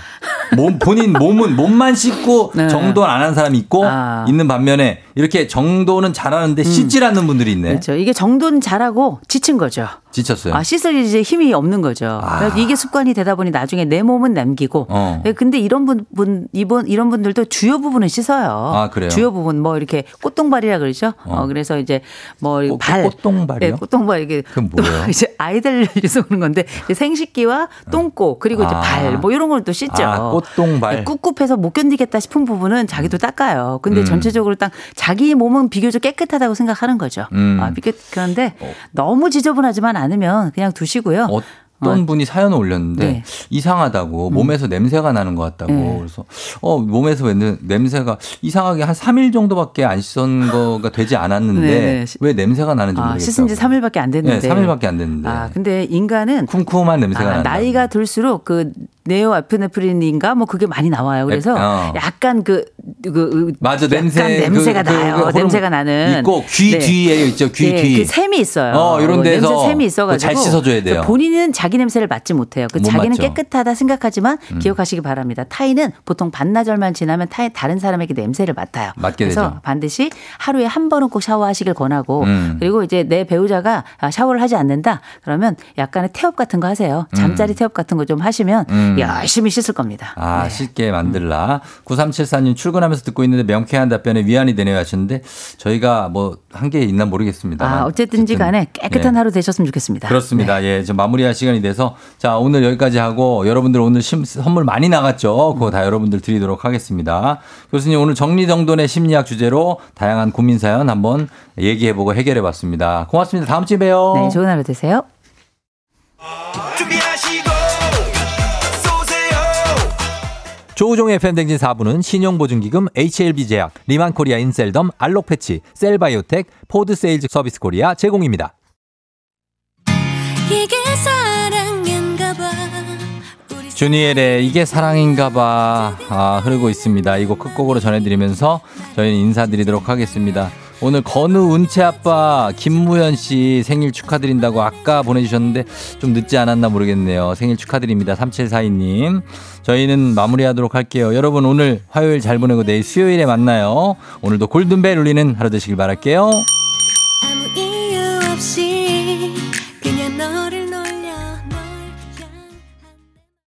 몸, 본인 몸은, 몸만 씻고 네. 정돈 안 하는 사람이 있고 아. 있는 반면에 이렇게 정도는 잘하는데 씻질 않는 분들이 있네. 그렇죠. 이게 정돈 잘하고 지친 거죠. 지쳤어요. 아, 씻을 이제 힘이 없는 거죠. 네. 아. 이게 습관이 되다 보니 나중에 내 몸은 남기고. 어. 네, 근데 이런 분, 분, 이번, 이런 분들도 주요 부분을 씻어요. 아, 그래요? 주요 부분, 뭐 이렇게 꽃동발이라 그러죠. 어, 그래서 이제 뭐 꽃- 발. 꽃동발이요? 네, 꽃동발 이게. 뭐예요? 또 이제 아이들 위해서 오는 건데 생식기와 똥꼬 그리고 이제 아. 발뭐 이런 걸 또 씻죠. 네, 꿉꿉해서 못 견디겠다 싶은 부분은 자기도 닦아요. 근데 음. 전체적으로 딱 자기 몸은 비교적 깨끗하다고 생각하는 거죠. 음. 아, 비교, 그런데 너무 지저분하지만 않으면 그냥 두시고요. 어떤 분이 사연을 올렸는데 네. 이상하다고 몸에서 냄새가 나는 것 같다고 네. 그래서 어 몸에서 왜 냄- 냄새가 이상하게 한 3일 정도밖에 안 씻은 거가 되지 않았는데 네, 네. 왜 냄새가 나는지 아, 모르겠다고. 씻은 지 3일밖에 안 됐는데. 네, 3일밖에 안 됐는데. 아, 근데 인간은 쿰쿰한 냄새가 아. 나이가 들수록 그 네오아프네프린인가 뭐 그게 많이 나와요. 그래서 어. 약간 그, 그, 그 맞아 약간 냄새 냄새가 그- 그- 나요. 그 호르몬 냄새가 나는 있고 귀 네. 뒤에 있죠 귀 네, 뒤. 그 샘이 있어요. 어, 이런 데서 냄새 샘이 있어가지고 잘 씻어줘야 돼요. 본인은 자기 냄새를 맡지 못해요. 그못 자기는. 음. 깨끗하다 생각하지만 기억하시기 바랍니다. 타인은 보통 반나절만 지나면 타인 다른 사람에게 냄새를 맡아요. 맡게 그래서 되죠. 반드시 하루에 한 번은 꼭 샤워하시길 권하고 음. 그리고 이제 내 배우자가 아, 샤워를 하지 않는다 그러면 약간의 태엽 같은 거 하세요. 잠자리 태엽 같은 거 좀 하시면 음. 열심히 씻을 겁니다. 아, 네. 쉽게 만들라. 9374님 출근하면서 듣고 있는데 명쾌한 답변에 위안이 되네요 하시는데 저희가 뭐한게 있나 모르겠습니다. 아, 어쨌든지 간에 깨끗한 하루 되셨으면 좋겠습니다. 그렇습니다. 네. 예, 좀 마무리할 시간이 돼서 자 오늘 여기까지 하고 여러분들 오늘 심- 선물 많이 나갔죠. 그거 다 여러분들 드리도록 하겠습니다. 교수님 오늘 정리정돈의 심리학 주제로 다양한 고민 사연 한번 얘기해보고 해결해봤습니다. 고맙습니다. 다음 주에 봬요. 네, 좋은 하루 되세요. 준비하 조우종의 FM대행진 4부는 신용보증기금 HLB제약, 리만코리아 인셀덤, 알록패치, 셀바이오텍, 포드세일즈 서비스 코리아 제공입니다. 주니엘의 이게 사랑인가봐 아, 흐르고 있습니다. 이거 끝곡으로 전해드리면서 저희는 인사드리도록 하겠습니다. 오늘 건우 은채 아빠 김무현 씨 생일 축하드린다고 아까 보내주셨는데 좀 늦지 않았나 모르겠네요. 생일 축하드립니다. 3742님. 저희는 마무리하도록 할게요. 여러분 오늘 화요일 잘 보내고 내일 수요일에 만나요. 오늘도 골든벨 울리는 하루 되시길 바랄게요.